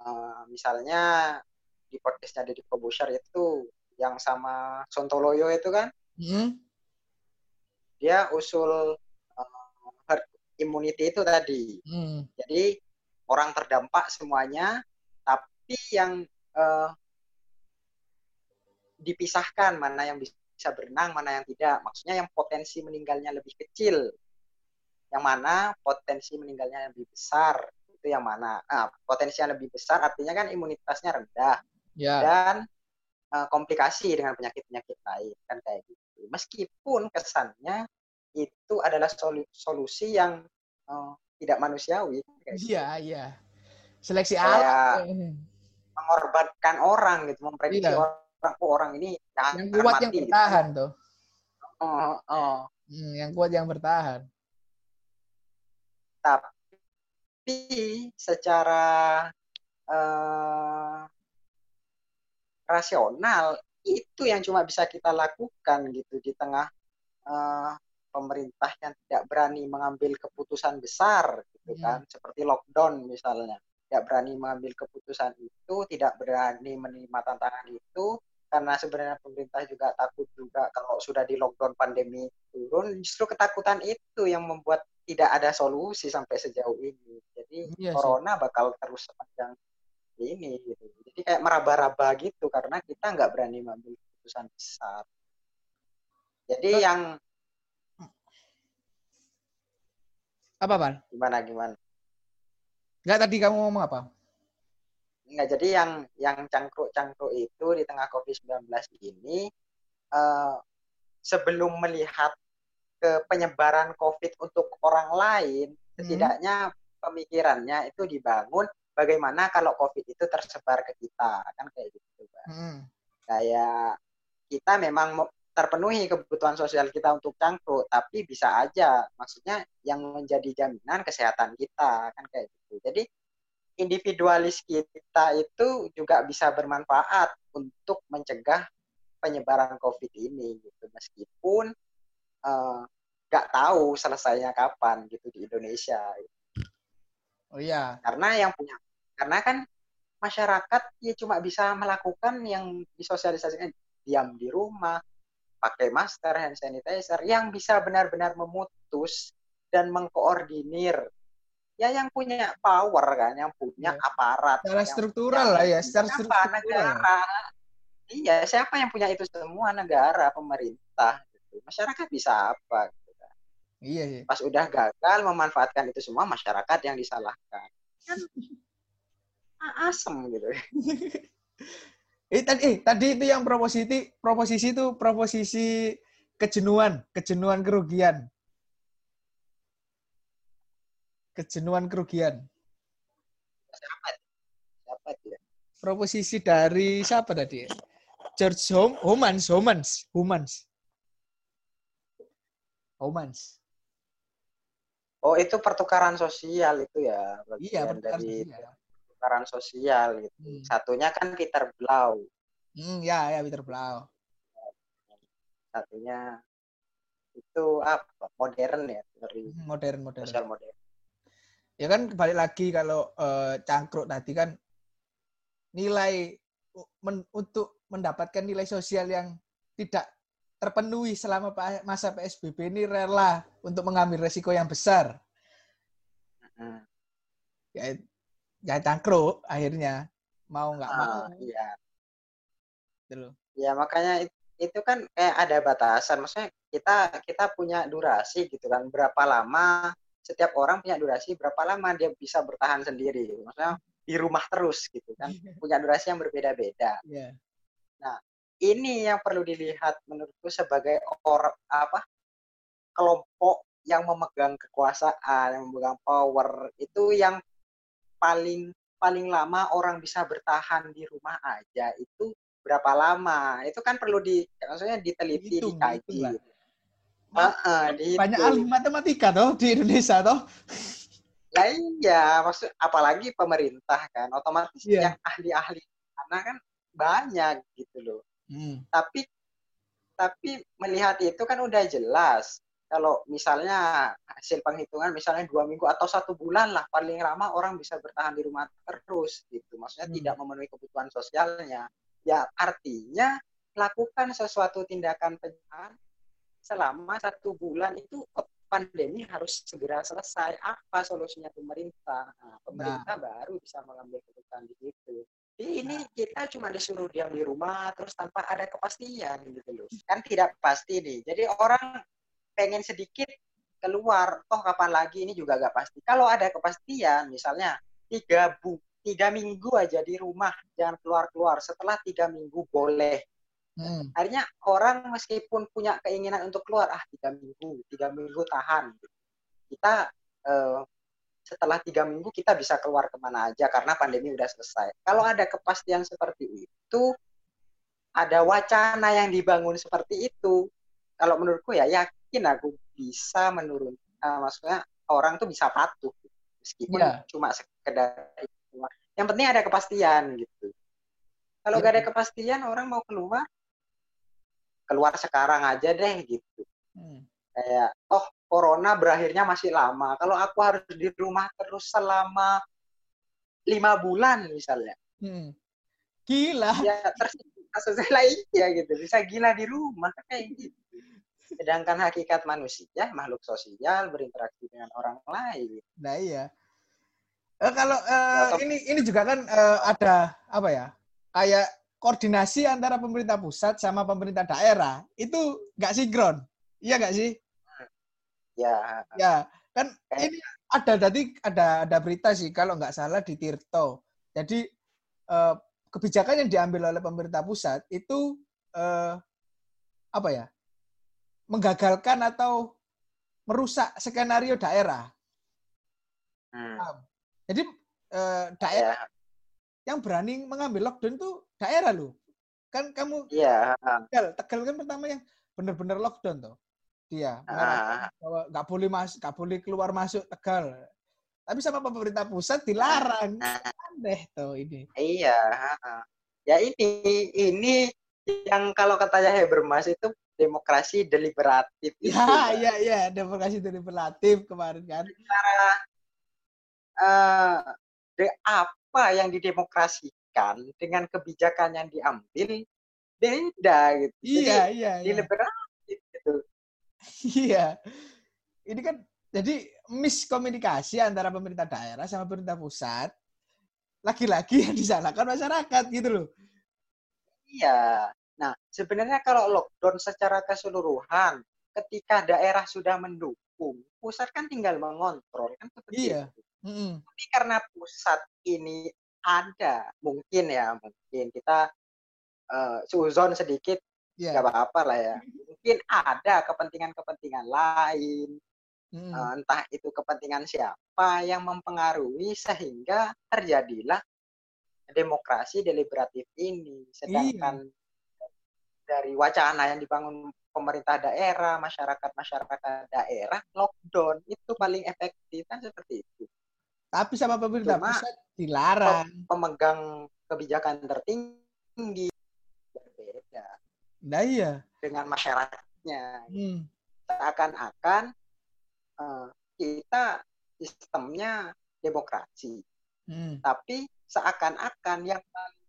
uh, misalnya di podcastnya Deddy Kobusher itu yang sama Sontoloyo itu kan Hmm. dia usul uh, herd immunity itu tadi. Hmm. Jadi orang terdampak semuanya, tapi yang uh, dipisahkan mana yang bisa berenang, mana yang tidak. Maksudnya yang potensi meninggalnya lebih kecil, yang mana potensi meninggalnya lebih besar itu yang mana. Nah, potensi yang lebih besar artinya kan imunitasnya rendah Ya. dan uh, komplikasi dengan penyakit-penyakit lain kan kayak gitu. Meskipun kesannya itu adalah solu- solusi yang uh, tidak manusiawi. kayak gitu. Iya, iya. Seleksi alam. mengorbankan orang gitu, memprediksi Iya. orang, oh orang ini Yang kuat mati yang gitu. bertahan tuh. Oh, oh. Hmm, yang kuat yang bertahan. Tapi secara eh, rasional itu yang cuma bisa kita lakukan gitu di tengah eh, pemerintah yang tidak berani mengambil keputusan besar gitu Hmm. kan. Seperti lockdown misalnya. Tidak berani mengambil keputusan itu tidak berani menerima tantangan itu karena sebenarnya pemerintah juga takut juga kalau sudah di lockdown pandemi turun justru ketakutan itu yang membuat tidak ada solusi sampai sejauh ini. Jadi Iya sih. corona bakal terus sepanjang ini gitu. Jadi kayak meraba-raba gitu karena kita nggak berani mengambil keputusan besar. Jadi Terus- yang Apa, Pan? gimana gimana Enggak tadi kamu ngomong apa? Nggak, jadi yang yang cangkruk-cangkruk itu di tengah COVID-19 ini eh, sebelum melihat ke penyebaran COVID untuk orang lain Setidaknya pemikirannya itu dibangun bagaimana kalau COVID itu tersebar ke kita kan kayak gitu, Pak. Hmm. Kayak kita memang terpenuhi kebutuhan sosial kita untuk cangkruk, tapi bisa aja maksudnya yang menjadi jaminan kesehatan kita kan kayak gitu. Jadi individualis kita itu juga bisa bermanfaat untuk mencegah penyebaran COVID ini gitu meskipun eh, nggak tahu selesainya kapan gitu di Indonesia Oh iya. karena yang punya karena kan masyarakat ya cuma bisa melakukan yang disosialisasikan diam di rumah pakai masker hand sanitizer yang bisa benar-benar memutus dan mengkoordinir ya yang punya power kan yang punya Ya. aparat Secara struktural punya- lah ya, secara siapa struktural. negara iya siapa yang punya itu semua negara pemerintah gitu. masyarakat bisa apa gitu kan. Iya sih. pas udah gagal memanfaatkan itu semua masyarakat yang disalahkan kan asem gitu Eh tadi, eh, tadi itu yang proposisi, proposisi itu proposisi kejenuhan, kejenuhan kerugian. Kejenuhan kerugian. siapa siapa dia Proposisi dari siapa tadi? George Hom Homans, Homans, Homans. Homans. oh itu pertukaran sosial itu ya Iya, pertukaran dari sosial. Pertukaran sosial gitu Hmm. satunya kan Peter Blau Hmm, ya, ya Peter Blau. satunya itu apa modern ya teori Hmm, Modern, modern. sosial modern Ya kan balik lagi kalau eh, cangkruk tadi kan nilai men- untuk mendapatkan nilai sosial yang tidak terpenuhi selama masa PSBB ini rela untuk mengambil resiko yang besar. Hmm. Ya, ya cangkruk akhirnya. Mau nggak mau. Ah, iya. Gitu ya makanya it- itu kan kayak ada batasan. Maksudnya kita kita punya durasi gitu kan. Berapa lama setiap orang punya durasi berapa lama dia bisa bertahan sendiri. Gitu. maksudnya di rumah terus gitu kan. Punya durasi yang berbeda-beda. Iya. ini yang perlu dilihat menurutku sebagai orang apa kelompok yang memegang kekuasaan yang memegang power. Itu yang paling paling lama orang bisa bertahan di rumah aja itu berapa lama itu kan perlu di maksudnya diteliti Dihitung, dikaji dihitung lah. Heeh, Banyak ahli matematika toh di Indonesia toh. lah iya maksud apalagi pemerintah kan otomatis Iya. yang ahli-ahli karena kan banyak gitu loh Hmm. tapi tapi melihat itu kan udah jelas kalau misalnya hasil penghitungan misalnya dua minggu atau satu bulan lah paling lama orang bisa bertahan di rumah terus gitu. Maksudnya Hmm. tidak memenuhi kebutuhan sosialnya. Ya artinya lakukan sesuatu tindakan pencegahan selama satu bulan itu pandemi harus segera selesai. Apa solusinya pemerintah? Nah, pemerintah baru bisa mengambil keputusan di situ. Jadi ini kita cuma disuruh diam di rumah terus tanpa ada kepastian gitu loh. Kan tidak pasti nih. Jadi orang pengen sedikit keluar, toh kapan lagi ini juga gak pasti. Kalau ada kepastian, misalnya tiga bu tiga minggu aja di rumah, jangan keluar-keluar. Setelah tiga minggu boleh. Hmm. Akhirnya orang meskipun punya keinginan untuk keluar, ah tiga minggu, tiga minggu tahan. Kita eh, setelah tiga minggu kita bisa keluar ke mana aja karena pandemi udah selesai. Kalau ada kepastian seperti itu, ada wacana yang dibangun seperti itu, kalau menurutku ya yakin aku bisa menurun, eh, maksudnya orang tuh bisa patuh meskipun Iya. cuma sekedar yang penting ada kepastian gitu. Kalau Iya. gak ada kepastian orang mau keluar, keluar sekarang aja deh gitu Hmm. kayak oh corona berakhirnya masih lama kalau aku harus di rumah terus selama lima bulan misalnya Hmm. Gila. ya tersiksa kasus lainnya gitu bisa gila di rumah kayak gitu sedangkan hakikat manusia makhluk sosial berinteraksi dengan orang lain Nah iya. Eh, kalau eh, ini ini juga kan eh, ada apa ya? Kayak koordinasi antara pemerintah pusat sama pemerintah daerah itu nggak sinkron. Iya nggak sih? ya Ya, kan Kayak- ini ada tadi ada ada berita sih kalau nggak salah di Tirto. Jadi eh, kebijakan yang diambil oleh pemerintah pusat itu eh, apa ya? Menggagalkan atau merusak skenario daerah. Hmm. Jadi eh, daerah Ya, yang berani mengambil lockdown itu daerah loh. Kan kamu iya. Tegal, Tegal kan pertama yang benar-benar lockdown tuh. Dia Ah, bahwa nggak boleh mas, nggak boleh keluar masuk Tegal. Tapi sama pemerintah pusat dilarang. Aneh tuh ini. iya. ah. Ya ini ini yang kalau katanya Habermas itu demokrasi deliberatif. itu, Ya, Mbak. ya, ya, demokrasi deliberatif kemarin kan. Cara eh, de- apa yang didemokrasikan dengan kebijakan yang diambil beda gitu. Jadi Iya, iya, iya. deliberatif gitu. Iya. Ini kan jadi miskomunikasi antara pemerintah daerah sama pemerintah pusat. Lagi-lagi yang disalahkan masyarakat gitu loh. Iya. Nah, sebenarnya kalau lockdown secara keseluruhan, ketika daerah sudah mendukung, pusat kan tinggal mengontrol kan seperti Iya. itu. Mm-mm. Tapi karena pusat ini ada, mungkin ya, mungkin kita eh, suzon sedikit Iya. nggak apa-apa lah ya. Mungkin ada kepentingan-kepentingan lain, eh, entah itu kepentingan siapa yang mempengaruhi sehingga terjadilah demokrasi deliberatif ini. Sedangkan dari wacana yang dibangun pemerintah daerah, masyarakat-masyarakat daerah, lockdown itu paling efektif kan seperti itu. Tapi sama pemerintah Cuma- pusat dilarang. Pemegang kebijakan tertinggi berbeda Nah iya. dengan masyarakatnya. Hmm. Seakan-akan eh, kita sistemnya demokrasi, Hmm. tapi seakan-akan yang paling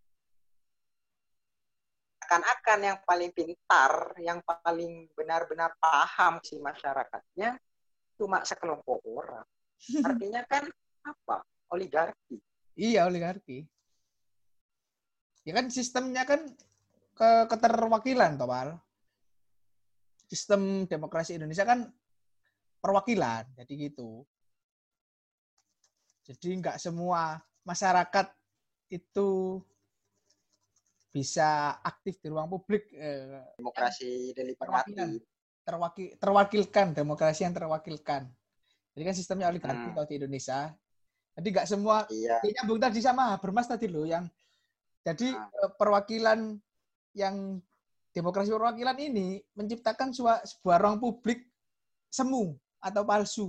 seakan-akan yang paling pintar, yang paling benar-benar paham si masyarakatnya cuma sekelompok orang. Artinya kan apa? Oligarki. Iya oligarki. Ya kan sistemnya kan ke keterwakilan toh Pal. Sistem demokrasi Indonesia kan perwakilan, jadi gitu. Jadi nggak semua masyarakat itu bisa aktif di ruang publik eh, Demokrasi deliberatif. terwakil terwakilkan demokrasi yang terwakilkan. Jadi kan sistemnya oligarki Hmm. kalau di Indonesia. Jadi nggak semua Iya. Ya, nyambung tadi sama Bermas tadi loh yang jadi Ah. eh, perwakilan yang demokrasi perwakilan ini menciptakan sua- sebuah ruang publik semu atau palsu.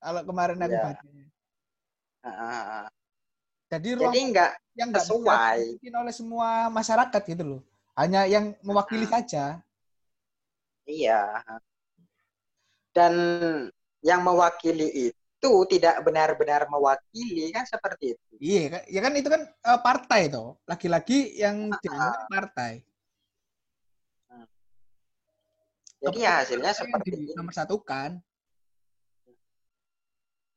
Kalau kemarin aku Iya. baca. Jadi ruang Jadi nggak yang nggak bisa sesuai. dibikin oleh semua masyarakat gitu loh. Hanya yang mewakili Ah. saja. Iya. Dan yang mewakili itu tidak benar-benar mewakili kan seperti itu. Iya, kan- ya kan itu kan eh, partai toh. Lagi-lagi yang Ah. dianggap partai. Jadi ya hasilnya seperti nomor satukan.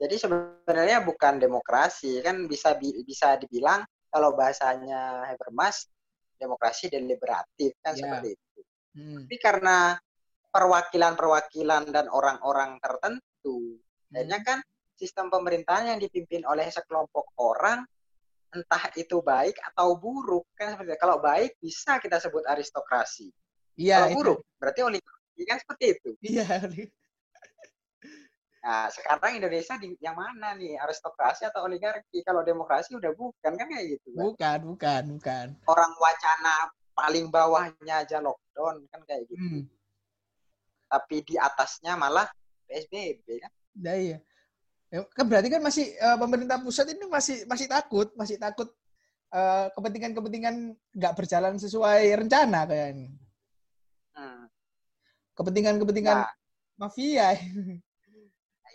Jadi sebenarnya bukan demokrasi kan bisa bi- bisa dibilang kalau bahasanya Habermas demokrasi deliberatif kan Iya. seperti itu. Hmm. Tapi karena perwakilan-perwakilan dan orang-orang tertentu, Hmm. akhirnya kan sistem pemerintahan yang dipimpin oleh sekelompok orang entah itu baik atau buruk kan seperti itu. Kalau baik bisa kita sebut aristokrasi. Iya, Kalau itu. buruk berarti oligarki kan seperti itu. Iya. Nah, sekarang Indonesia di yang mana nih? Aristokrasi atau oligarki? Kalau demokrasi udah bukan kan kayak gitu. kan? Bukan, bukan, bukan. Orang wacana paling bawahnya aja lockdown kan kayak gitu. Hmm. Tapi di atasnya malah PSBB kan. Nah, iya. Ya, kan berarti kan masih eh, pemerintah pusat ini masih masih takut, masih takut eh, kepentingan-kepentingan nggak berjalan sesuai rencana kayaknya. Hmm. Kepentingan-kepentingan Nah, mafia.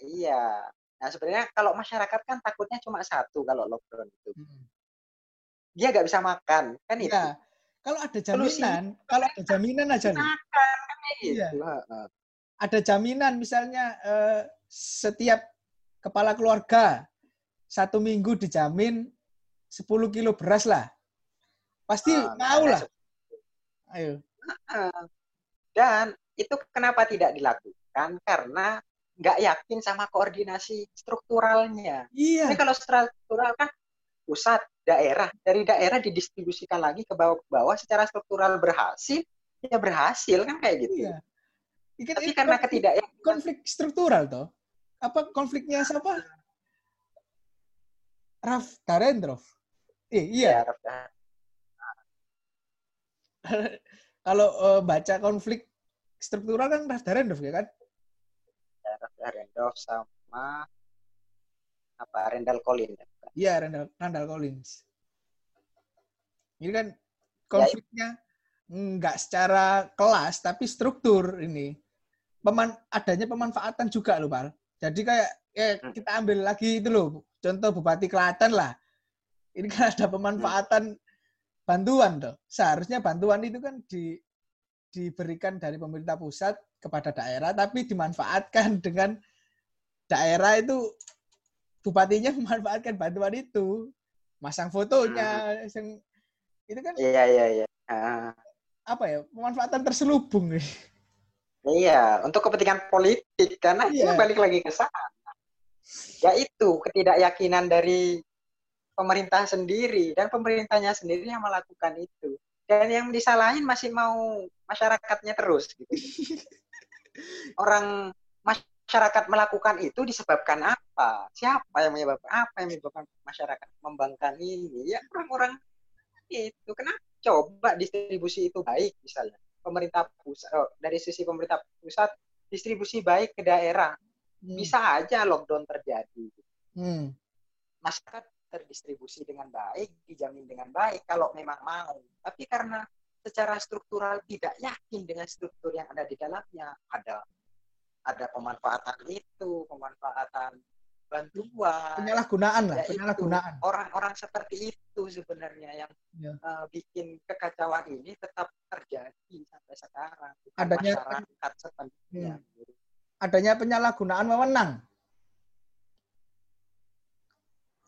iya. Nah, sebenarnya kalau masyarakat kan takutnya cuma satu kalau lockdown itu. Dia nggak bisa makan, kan itu. Iya. Kalau ada Solusi. jaminan, kalau ada jaminan aja nih. Makan kan Iya. Ada jaminan misalnya eh, setiap kepala keluarga satu minggu dijamin 10 kilo beras lah. Pasti Ah, mau lah. Ayo. Dan itu kenapa tidak dilakukan? Karena nggak yakin sama koordinasi strukturalnya. Iya. Ini kalau struktural kan pusat, daerah, dari daerah didistribusikan lagi ke bawah ke bawah secara struktural berhasil, ya berhasil kan kayak gitu. Iya. Ini Tapi ini karena ketidakyakinan konflik struktural toh. Apa konfliknya siapa? Raf Darendrov. Eh, iya. Ya, Kalau eh, baca konflik struktural kan Raf Darendrov ya kan? Ya, Raf Darendorf sama apa Randall Collins. Iya, Randall, Randall Collins. Ini kan konfliknya nggak secara kelas, tapi struktur ini. Peman, adanya pemanfaatan juga loh, Pal. Jadi kayak ya Hmm. kita ambil lagi itu loh, contoh Bupati Klaten lah. Ini kan ada pemanfaatan bantuan tuh. Seharusnya bantuan itu kan di, diberikan dari pemerintah pusat kepada daerah, tapi dimanfaatkan dengan daerah itu bupatinya memanfaatkan bantuan itu, masang fotonya, yang- itu kan Iya iya iya. Ah, apa ya pemanfaatan terselubung iya, untuk kepentingan politik karena itu Iya. balik lagi ke sana. Yaitu ketidakyakinan dari pemerintah sendiri dan pemerintahnya sendiri yang melakukan itu. Dan yang disalahin masih mau masyarakatnya terus gitu. Orang masyarakat melakukan itu disebabkan apa? Siapa yang menyebabkan apa yang menyebabkan masyarakat membangkang ini? Ya orang-orang itu. Kenapa coba distribusi itu baik misalnya? Pemerintah pusat oh, dari sisi pemerintah pusat distribusi baik ke daerah bisa aja lockdown terjadi. Hmm. Masyarakat terdistribusi dengan baik, dijamin dengan baik kalau memang mau. Tapi karena secara struktural tidak yakin dengan struktur yang ada di dalamnya, ada ada pemanfaatan itu, pemanfaatan bantuan. Penyalahgunaan lah, Ya penyalahgunaan. Orang-orang seperti itu sebenarnya yang Ya. eh, bikin kekacauan ini tetap terjadi sampai sekarang. Adanya- masyarakat sepenuhnya. Adanya penyalahgunaan wewenang.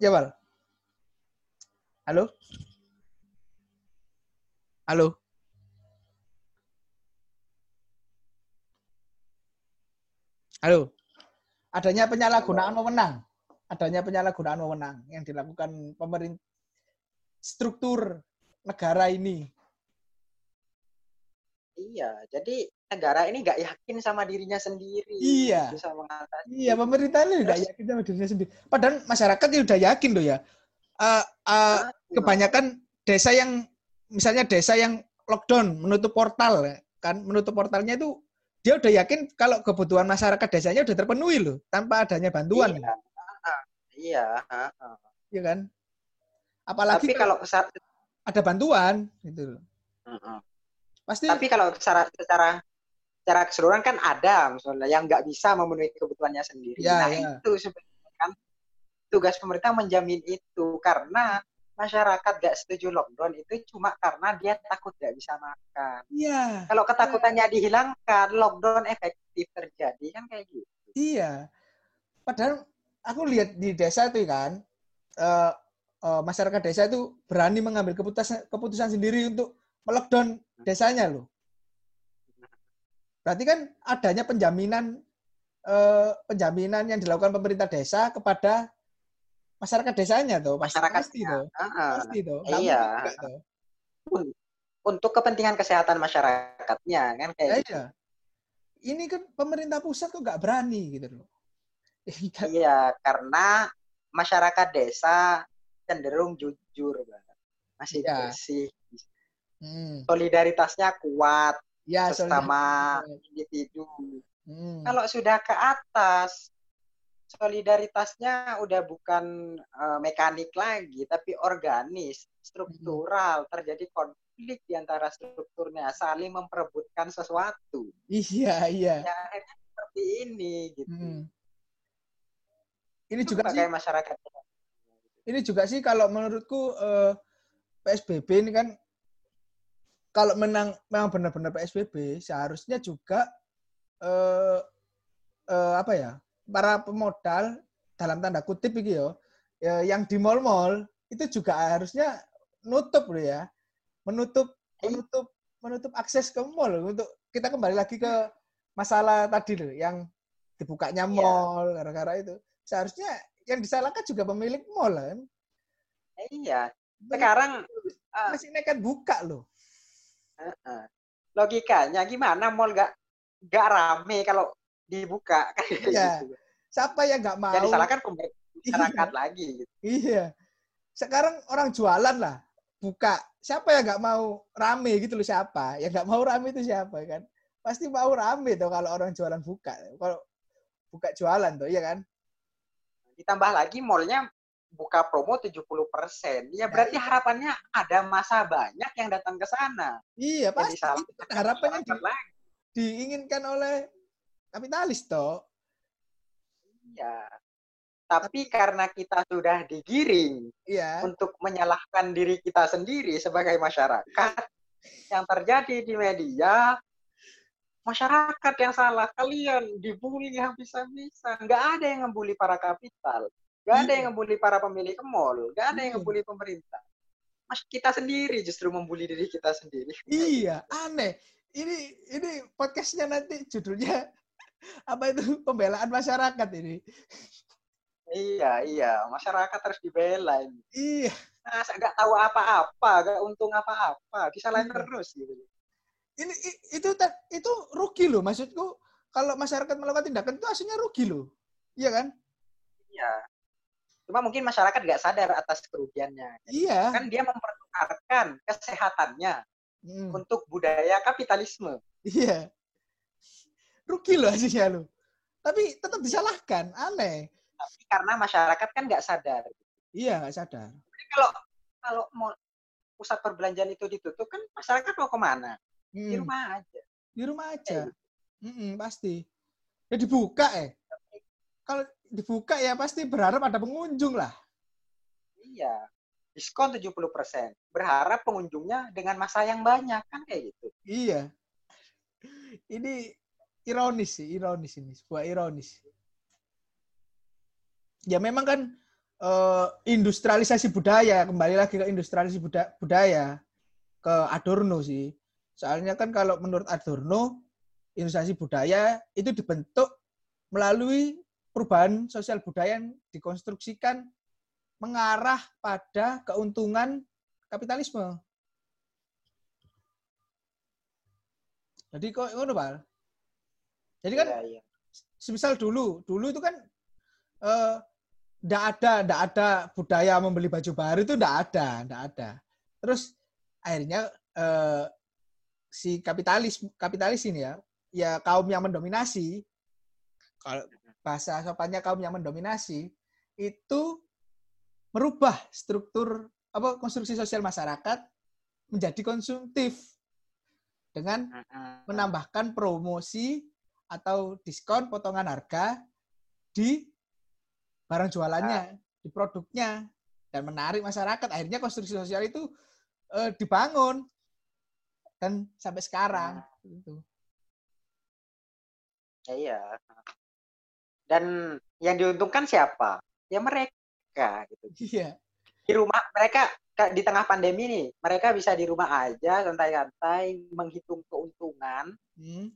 Ya, Bal. Halo? Halo? Halo? Adanya penyalahgunaan wewenang. Adanya penyalahgunaan wewenang yang dilakukan pemerintah struktur negara ini. Iya, jadi negara ini nggak yakin sama dirinya sendiri. Iya. Bisa mengatasi. Iya, pemerintah ini udah yakin sama dirinya sendiri. Padahal masyarakat ya udah yakin loh ya. Eh, eh, kebanyakan desa yang misalnya desa yang lockdown menutup portal ya, kan menutup portalnya itu dia udah yakin kalau kebutuhan masyarakat desanya udah terpenuhi loh tanpa adanya bantuan Iya. Iya. ah, ah. ya kan apalagi Tapi kalau kalau ada bantuan gitu loh Mm-mm. pasti tapi kalau secara secara secara keseluruhan kan ada misalnya yang nggak bisa memenuhi kebutuhannya sendiri. Ya, nah ya. itu sebenarnya kan tugas pemerintah menjamin itu karena masyarakat nggak setuju lockdown itu cuma karena dia takut nggak bisa makan. iya Kalau ketakutannya dihilangkan, lockdown efektif terjadi kan kayak gitu. Iya. Padahal aku lihat di desa itu kan, eh, eh, masyarakat desa itu berani mengambil keputusan keputusan sendiri untuk melockdown desanya loh. Berarti kan adanya penjaminan eh, penjaminan yang dilakukan pemerintah desa kepada masyarakat desanya tuh, pasti Masyarakatnya. pasti tuh. Ah, ah. Pasti tuh. Nggak Iya. tuh. Untuk kepentingan kesehatan masyarakatnya kan kayak Ya, gitu. iya. Ini kan pemerintah pusat kok nggak berani gitu loh. Kan- Iya, karena masyarakat desa cenderung jujur banget. Masih Iya. bersih. Hmm. Solidaritasnya kuat Ya, sesama soalnya- individu. Hmm. Kalau sudah ke atas, solidaritasnya udah bukan eh, mekanik lagi, tapi organis, struktural. Terjadi konflik di antara strukturnya, saling memperebutkan sesuatu. Iya, iya. Ya, akhirnya seperti ini gitu. Hmm. Ini Itu juga sih, masyarakat. ini juga sih kalau menurutku eh, PSBB ini kan kalau menang memang benar-benar PSBB seharusnya juga eh, eh, apa ya para pemodal dalam tanda kutip iki yo ya, yang di mall-mall itu juga harusnya nutup loh ya. Menutup menutup menutup akses ke mall. Untuk kita kembali lagi ke masalah tadi loh yang dibukanya Iya. mall gara-gara itu. Seharusnya yang disalahkan juga pemilik mall kan. Iya. Sekarang eh, masih nekat buka loh. Logikanya gimana? Mall gak gak rame kalau dibuka kayak Iya. gitu. siapa yang nggak mau Yang disalahkan masyarakat lagi gitu. iya sekarang orang jualan lah, buka. Siapa yang nggak mau rame gitu loh siapa? Yang nggak mau rame itu siapa kan? Pasti mau rame tuh kalau orang jualan buka. Kalau buka jualan tuh, iya kan? Ditambah lagi mallnya buka promo 70%. Ya berarti harapannya ada masa banyak yang datang ke sana. Iya, pasti. kan harapannya di- lagi. diinginkan oleh kapitalis toh. Iya. Tapi karena kita sudah digiring Iya. untuk menyalahkan diri kita sendiri sebagai masyarakat, yang terjadi di media, masyarakat yang salah, kalian dibully habis-habisan. Nggak ada yang ngebully para kapital, nggak ada Iya. yang ngebully para pemilik mall, nggak ada yang Iya. ngebully pemerintah. Mas kita sendiri justru membuli diri kita sendiri. Iya, aneh. Ini ini podcastnya nanti judulnya apa itu pembelaan masyarakat ini. Iya, iya, masyarakat harus dibela. ini. Iya, Masa nggak tahu apa-apa, nggak untung apa-apa, disalahin Iya. terus gitu. ini itu itu rugi loh maksudku. Kalau masyarakat melakukan tindakan itu aslinya rugi loh. Iya kan? Iya. Cuma mungkin masyarakat nggak sadar atas kerugiannya. Iya. Kan dia mempertukarkan kesehatannya Hmm, untuk budaya kapitalisme. Iya. Rugi loh aslinya loh. Tapi tetap disalahkan, aneh. Tapi karena masyarakat kan nggak sadar. Iya, nggak sadar. Jadi kalau kalau mau pusat perbelanjaan itu ditutup kan masyarakat mau ke mana? Di Hmm, rumah aja. Di rumah aja. Mm-mm, pasti. Ya dibuka eh. Kalau dibuka ya pasti berharap ada pengunjung lah. Iya. Diskon 70%. Berharap pengunjungnya dengan masa yang banyak kan kayak gitu. Iya. Ini ironis sih, ironis ini, sebuah ironis. Ya memang kan eh, industrialisasi budaya, kembali lagi ke industrialisasi buda- budaya ke Adorno sih. Soalnya kan kalau menurut Adorno, industrialisasi budaya itu dibentuk melalui perubahan sosial budaya yang dikonstruksikan mengarah pada keuntungan kapitalisme. Jadi kok ngono, Pak? Jadi kan Iya, iya. semisal dulu, dulu itu kan eh ndak ada, ndak ada budaya membeli baju baru itu ndak ada, ndak ada. Terus akhirnya eh, si kapitalis kapitalis ini ya, ya kaum yang mendominasi, kalau bahasa sopannya kaum yang mendominasi itu merubah struktur apa konstruksi sosial masyarakat menjadi konsumtif dengan menambahkan promosi atau diskon potongan harga di barang jualannya, di produknya dan menarik masyarakat. Akhirnya konstruksi sosial itu eh, dibangun dan sampai sekarang gitu. Ya, iya. Dan yang diuntungkan siapa? Ya mereka gitu. Iya. Di rumah mereka ka- di tengah pandemi nih, mereka bisa di rumah aja santai-santai menghitung keuntungan Hmm.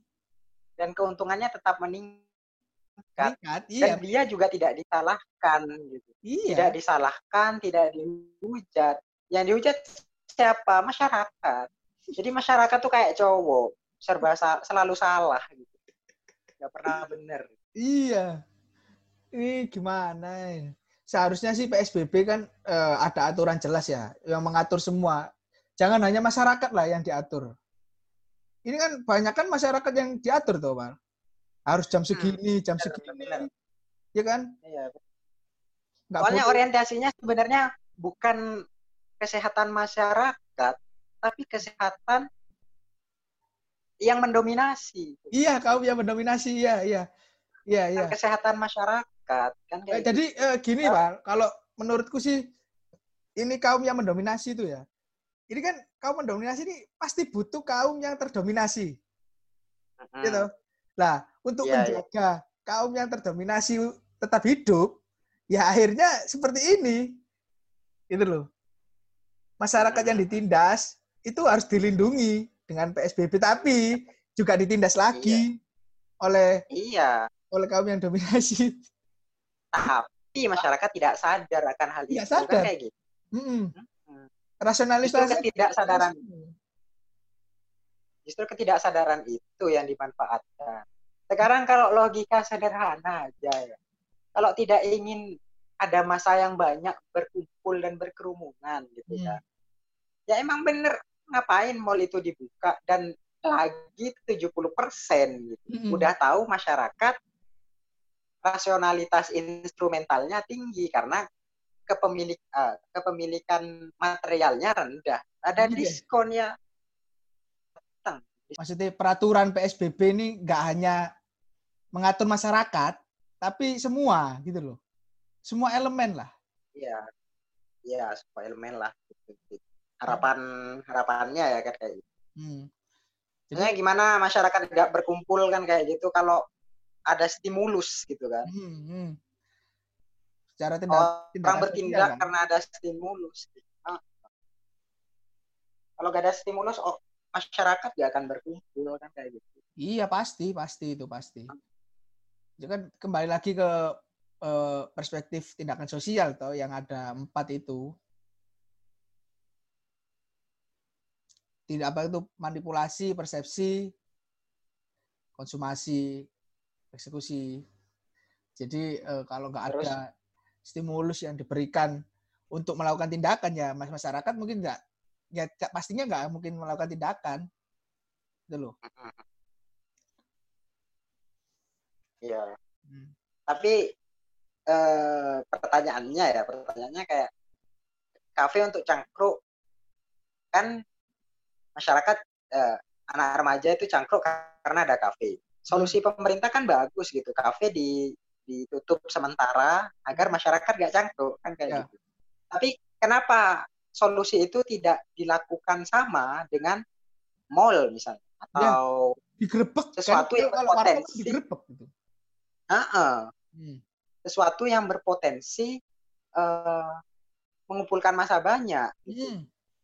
Dan keuntungannya tetap meningkat. Meningkat, Dan iya. dia juga tidak disalahkan gitu. Iya. Tidak disalahkan, tidak dihujat. Yang dihujat siapa? Masyarakat. Jadi masyarakat tuh kayak cowok, serba sa- selalu salah gitu. Gak pernah bener. Iya. Ini gimana ya? Seharusnya sih PSBB kan eh, ada aturan jelas ya, yang mengatur semua. Jangan hanya masyarakat lah yang diatur. Ini kan banyak kan masyarakat yang diatur tuh, Pak. Harus jam segini, jam benar, segini. benar. Ya kan? Iya. Nggak Soalnya orientasinya sebenarnya bukan kesehatan masyarakat, tapi kesehatan yang mendominasi. Iya, kaum yang mendominasi. Iya, iya. Iya, iya. Bukan Kesehatan masyarakat kan Eh, kayak gitu. jadi eh, gini, Pak. Kalau menurutku sih ini kaum yang mendominasi itu ya. Ini kan kaum mendominasi ini pasti butuh kaum yang terdominasi. Mm-mm. gitu. Nah, untuk Iya, menjaga kaum yang terdominasi tetap hidup, ya akhirnya seperti ini. Gitu loh. Masyarakat yang Hmm. ditindas itu harus dilindungi dengan PSBB tapi juga ditindas lagi oleh Iya, oleh kaum yang dominasi. tapi masyarakat tidak sadar akan hal Tidak itu kan sadar. kayak gitu. Mm-mm. Hmm. Rasionalisasi. Justru ketidaksadaran. Justru ketidaksadaran itu yang dimanfaatkan. Sekarang kalau logika sederhana aja ya. Kalau tidak ingin ada masa yang banyak berkumpul dan berkerumunan gitu Hmm. kan. Ya emang bener ngapain mall itu dibuka dan lagi 70% gitu. Mm-mm. Udah tahu masyarakat rasionalitas instrumentalnya tinggi karena kepemilik eh, kepemilikan materialnya rendah. Ada Iya. diskon ya. Maksudnya peraturan PSBB ini nggak hanya mengatur masyarakat, tapi semua gitu loh. Semua elemen lah. Iya. Iya, semua elemen lah. Harapan harapannya ya kan kayak gitu. Hmm. Sebenarnya gimana masyarakat nggak berkumpul kan kayak gitu kalau ada stimulus gitu kan. Hmm, hmm. Secara tindak, Orang tindakan bertindak kan? karena ada stimulus. Ah. Kalau nggak ada stimulus, oh, masyarakat nggak akan berkumpul kan kayak gitu. Iya pasti, pasti itu pasti. Itu kan kembali lagi ke eh, perspektif tindakan sosial toh yang ada empat itu. Tidak apa itu manipulasi, persepsi, konsumasi, eksekusi. Jadi eh, kalau nggak ada stimulus yang diberikan untuk melakukan tindakan ya mas- masyarakat mungkin nggak ya pastinya nggak mungkin melakukan tindakan. Itu loh. Iya. Hmm. Tapi eh, pertanyaannya ya, pertanyaannya kayak kafe untuk cangkruk kan masyarakat eh, anak remaja itu cangkruk karena ada kafe. Solusi pemerintah kan bagus gitu, kafe di ditutup sementara agar masyarakat gak cangkruk kan kayak Ya. gitu. Tapi kenapa solusi itu tidak dilakukan sama dengan mall misalnya atau Digerebek kan? Sesuatu yang kalau kan berpotensi. digerebek gitu. Heeh. Hmm. sesuatu yang berpotensi eh, mengumpulkan masa banyak. gitu. Hmm.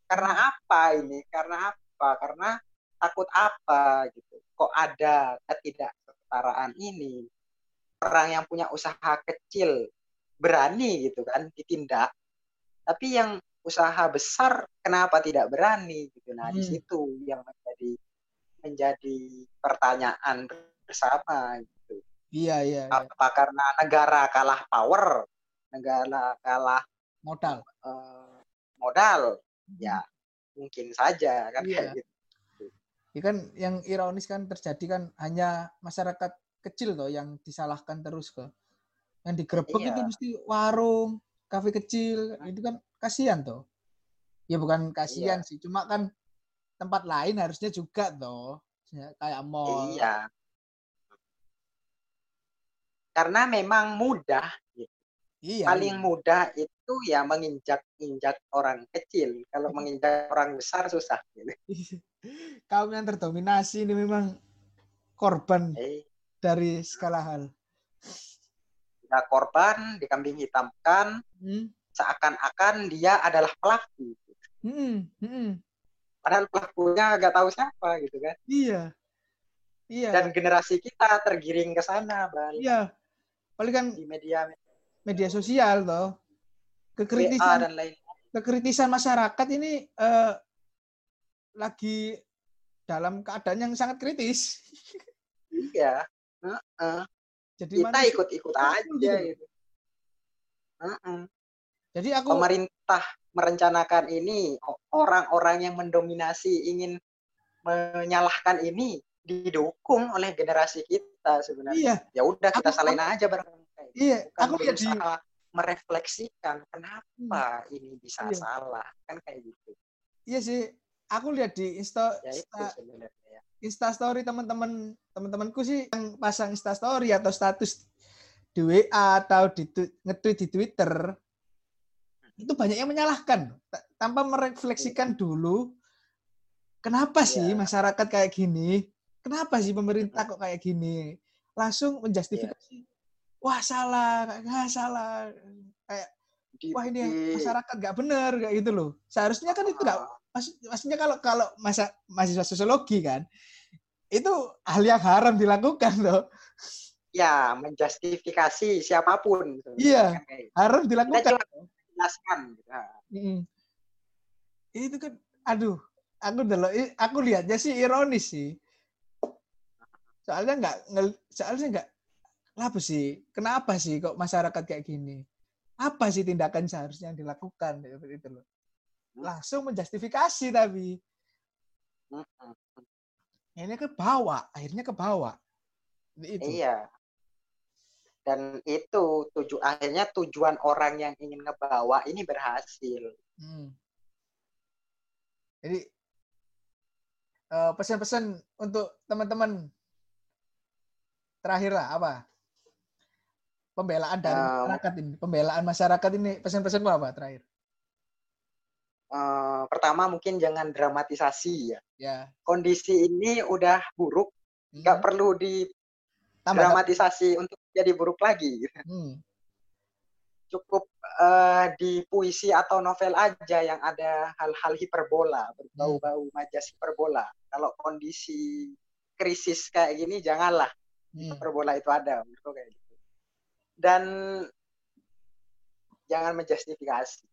Karena apa ini? Karena apa? Karena takut apa gitu. Kok ada ketidaksetaraan ini? Orang yang punya usaha kecil berani gitu kan ditindak. Tapi yang usaha besar kenapa tidak berani gitu. Nah, di Hmm. situ yang menjadi menjadi pertanyaan bersama gitu. Iya, iya, iya. Apa karena negara kalah power, negara kalah Modal. eh, modal? Ya, mungkin saja kan Iya. kayak gitu. Ya kan yang ironis kan terjadi kan hanya masyarakat kecil toh yang disalahkan terus ke. Yang digerebek Iya. itu mesti warung, kafe kecil, itu kan kasihan toh. Ya bukan kasihan sih, cuma kan tempat lain harusnya juga toh. Ya, kayak mall. Iya. Karena memang mudah, gitu. Iya. paling iya. mudah itu ya menginjak-injak orang kecil. Kalau menginjak orang besar susah. Gitu. Kaum yang terdominasi ini memang korban Eh, dari segala hal. dia korban, dikambing hitamkan, Hmm. seakan-akan dia adalah pelaku. Hmm, hmm, Padahal pelakunya nggak tahu siapa gitu kan. Iya. Iya. Dan generasi kita tergiring ke sana, balik iya. Paling kan di media media sosial toh. Kekritisan dan lain. kekritisan masyarakat ini eh, lagi dalam keadaan yang sangat kritis. Iya. Heeh. Jadi Kita ikut-ikut aja gitu. gitu. Heeh. Jadi aku Pemerintah merencanakan ini, orang-orang yang mendominasi ingin menyalahkan ini didukung oleh generasi kita sebenarnya. iya, Ya udah kita Aku- salahin aja bareng. iya, Bukan aku lihat di berusaha merefleksikan kenapa ini bisa Iya. salah kan kayak gitu. iya sih, aku lihat di Insta, Ya Insta, ya. Insta story teman-teman teman-temanku sih yang pasang Insta story atau status di WA atau di nge-tweet di Twitter itu banyak yang menyalahkan. Ta- tanpa merefleksikan dulu kenapa sih Iya. masyarakat kayak gini? Kenapa sih pemerintah kok kayak gini? Langsung menjustifikasi wah salah nggak salah. Kayak Di- wah ini masyarakat nggak benar kayak gitu loh. Seharusnya kan itu nggak Ah, maksud, maksudnya kalau kalau masa mahasiswa sosiologi kan itu hal yang haram dilakukan loh ya menjustifikasi siapa pun. Iya. haram dilakukan jelas- jelaskan. Nah, Mm. itu kan aduh aku dulu aku lihatnya sih ironis sih soalnya nggak soalnya nggak kenapa sih kenapa sih kok masyarakat kayak gini apa sih tindakan seharusnya yang dilakukan itu loh. Langsung menjustifikasi tapi ini ke bawah, akhirnya ke bawah. Itu. Iya. Dan itu tuju akhirnya tujuan orang yang ingin ngebawa ini berhasil. Hmm. Jadi uh, pesan-pesan untuk teman-teman terakhir lah apa? Pembelaan dari um, masyarakat ini, pembelaan masyarakat ini pesan-pesan apa terakhir? Uh, pertama mungkin jangan dramatisasi ya. ya. Kondisi ini udah buruk, nggak hmm. perlu di dramatisasi untuk jadi buruk lagi. Hmm. Cukup uh, di puisi atau novel aja yang ada hal-hal hiperbola, berbau-bau hmm. majas hiperbola. Kalau kondisi krisis kayak gini janganlah hmm. hiperbola itu ada menurutku kayak gitu. Dan jangan menjustifikasi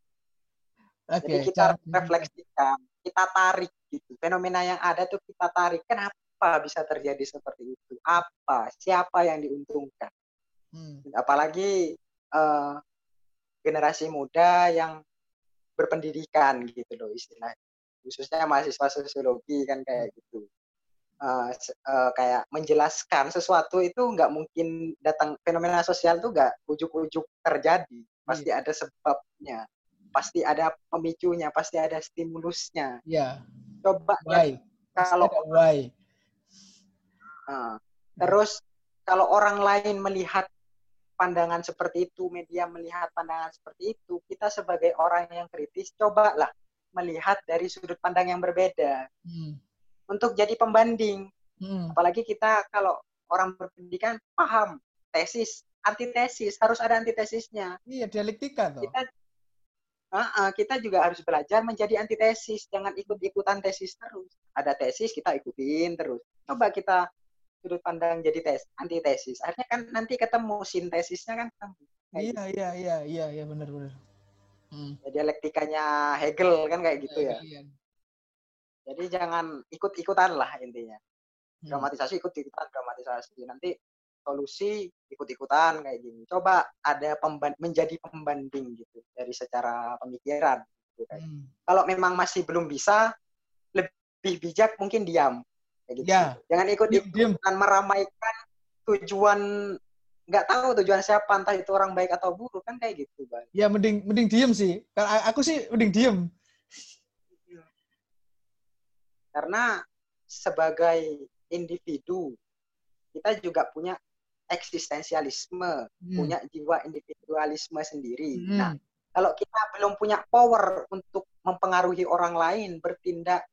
Okay, Jadi kita refleksikan, kita tarik gitu. Fenomena yang ada tuh kita tarik. Kenapa bisa terjadi seperti itu? Apa? Siapa yang diuntungkan? Hmm. Apalagi uh, generasi muda yang berpendidikan gitu loh istilahnya. Khususnya mahasiswa sosiologi kan kayak gitu. Uh, uh, kayak menjelaskan sesuatu itu nggak mungkin datang fenomena sosial tuh nggak ujuk-ujuk terjadi pasti hmm. ada sebabnya pasti ada pemicunya, pasti ada stimulusnya. Ya. Coba why? kalau why. Uh, terus kalau orang lain melihat pandangan seperti itu, media melihat pandangan seperti itu, kita sebagai orang yang kritis cobalah melihat dari sudut pandang yang berbeda. Hmm. Untuk jadi pembanding. Hmm. Apalagi kita kalau orang berpendidikan paham tesis, antitesis, harus ada antitesisnya. Iya, dialektika tuh. Kita uh, kita juga harus belajar menjadi antitesis, jangan ikut-ikutan tesis terus. Ada tesis kita ikutin terus. Coba kita sudut pandang jadi tes antitesis. Akhirnya kan nanti ketemu sintesisnya kan ketemu. Iya, gitu. iya, iya, iya, iya, benar, benar. Hmm. Dialektikanya Hegel kan kayak gitu ya. Iya. Jadi jangan ikut-ikutan lah intinya. Hmm. Dramatisasi ikut-ikutan dramatisasi. Nanti solusi ikut-ikutan kayak gini. Coba ada pemban menjadi pembanding gitu dari secara pemikiran. Gitu, kayak. Hmm. Kalau memang masih belum bisa, lebih bijak mungkin diam. Kayak gitu. Ya. Jangan ikut-ikutan meramaikan tujuan nggak tahu tujuan siapa entah itu orang baik atau buruk kan kayak gitu bang. Ya mending mending diem sih. Aku sih mending diem. Karena sebagai individu kita juga punya eksistensialisme, hmm. punya jiwa individualisme sendiri. Hmm. Nah, kalau kita belum punya power untuk mempengaruhi orang lain, bertindak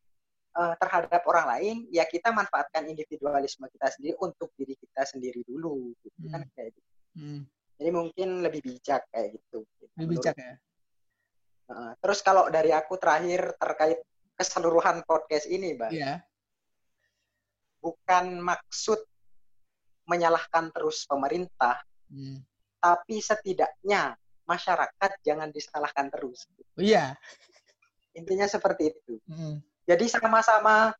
uh, terhadap orang lain, ya kita manfaatkan individualisme kita sendiri untuk diri kita sendiri dulu, gitu hmm. kan kayak gitu. Hmm. Jadi mungkin lebih bijak kayak gitu. Lebih bijak ya. Uh, terus kalau dari aku terakhir terkait keseluruhan podcast ini, Bang. Iya. Bukan maksud menyalahkan terus pemerintah, hmm. tapi setidaknya masyarakat jangan disalahkan terus. Iya. Intinya seperti itu. Hmm. Jadi sama-sama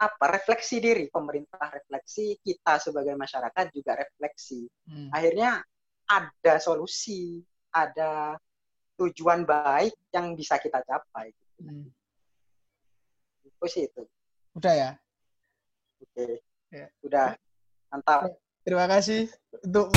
apa refleksi diri pemerintah refleksi kita sebagai masyarakat juga refleksi hmm. akhirnya ada solusi ada tujuan baik yang bisa kita capai hmm. itu sih itu udah ya oke okay. ya. udah Mantap. Terima kasih untuk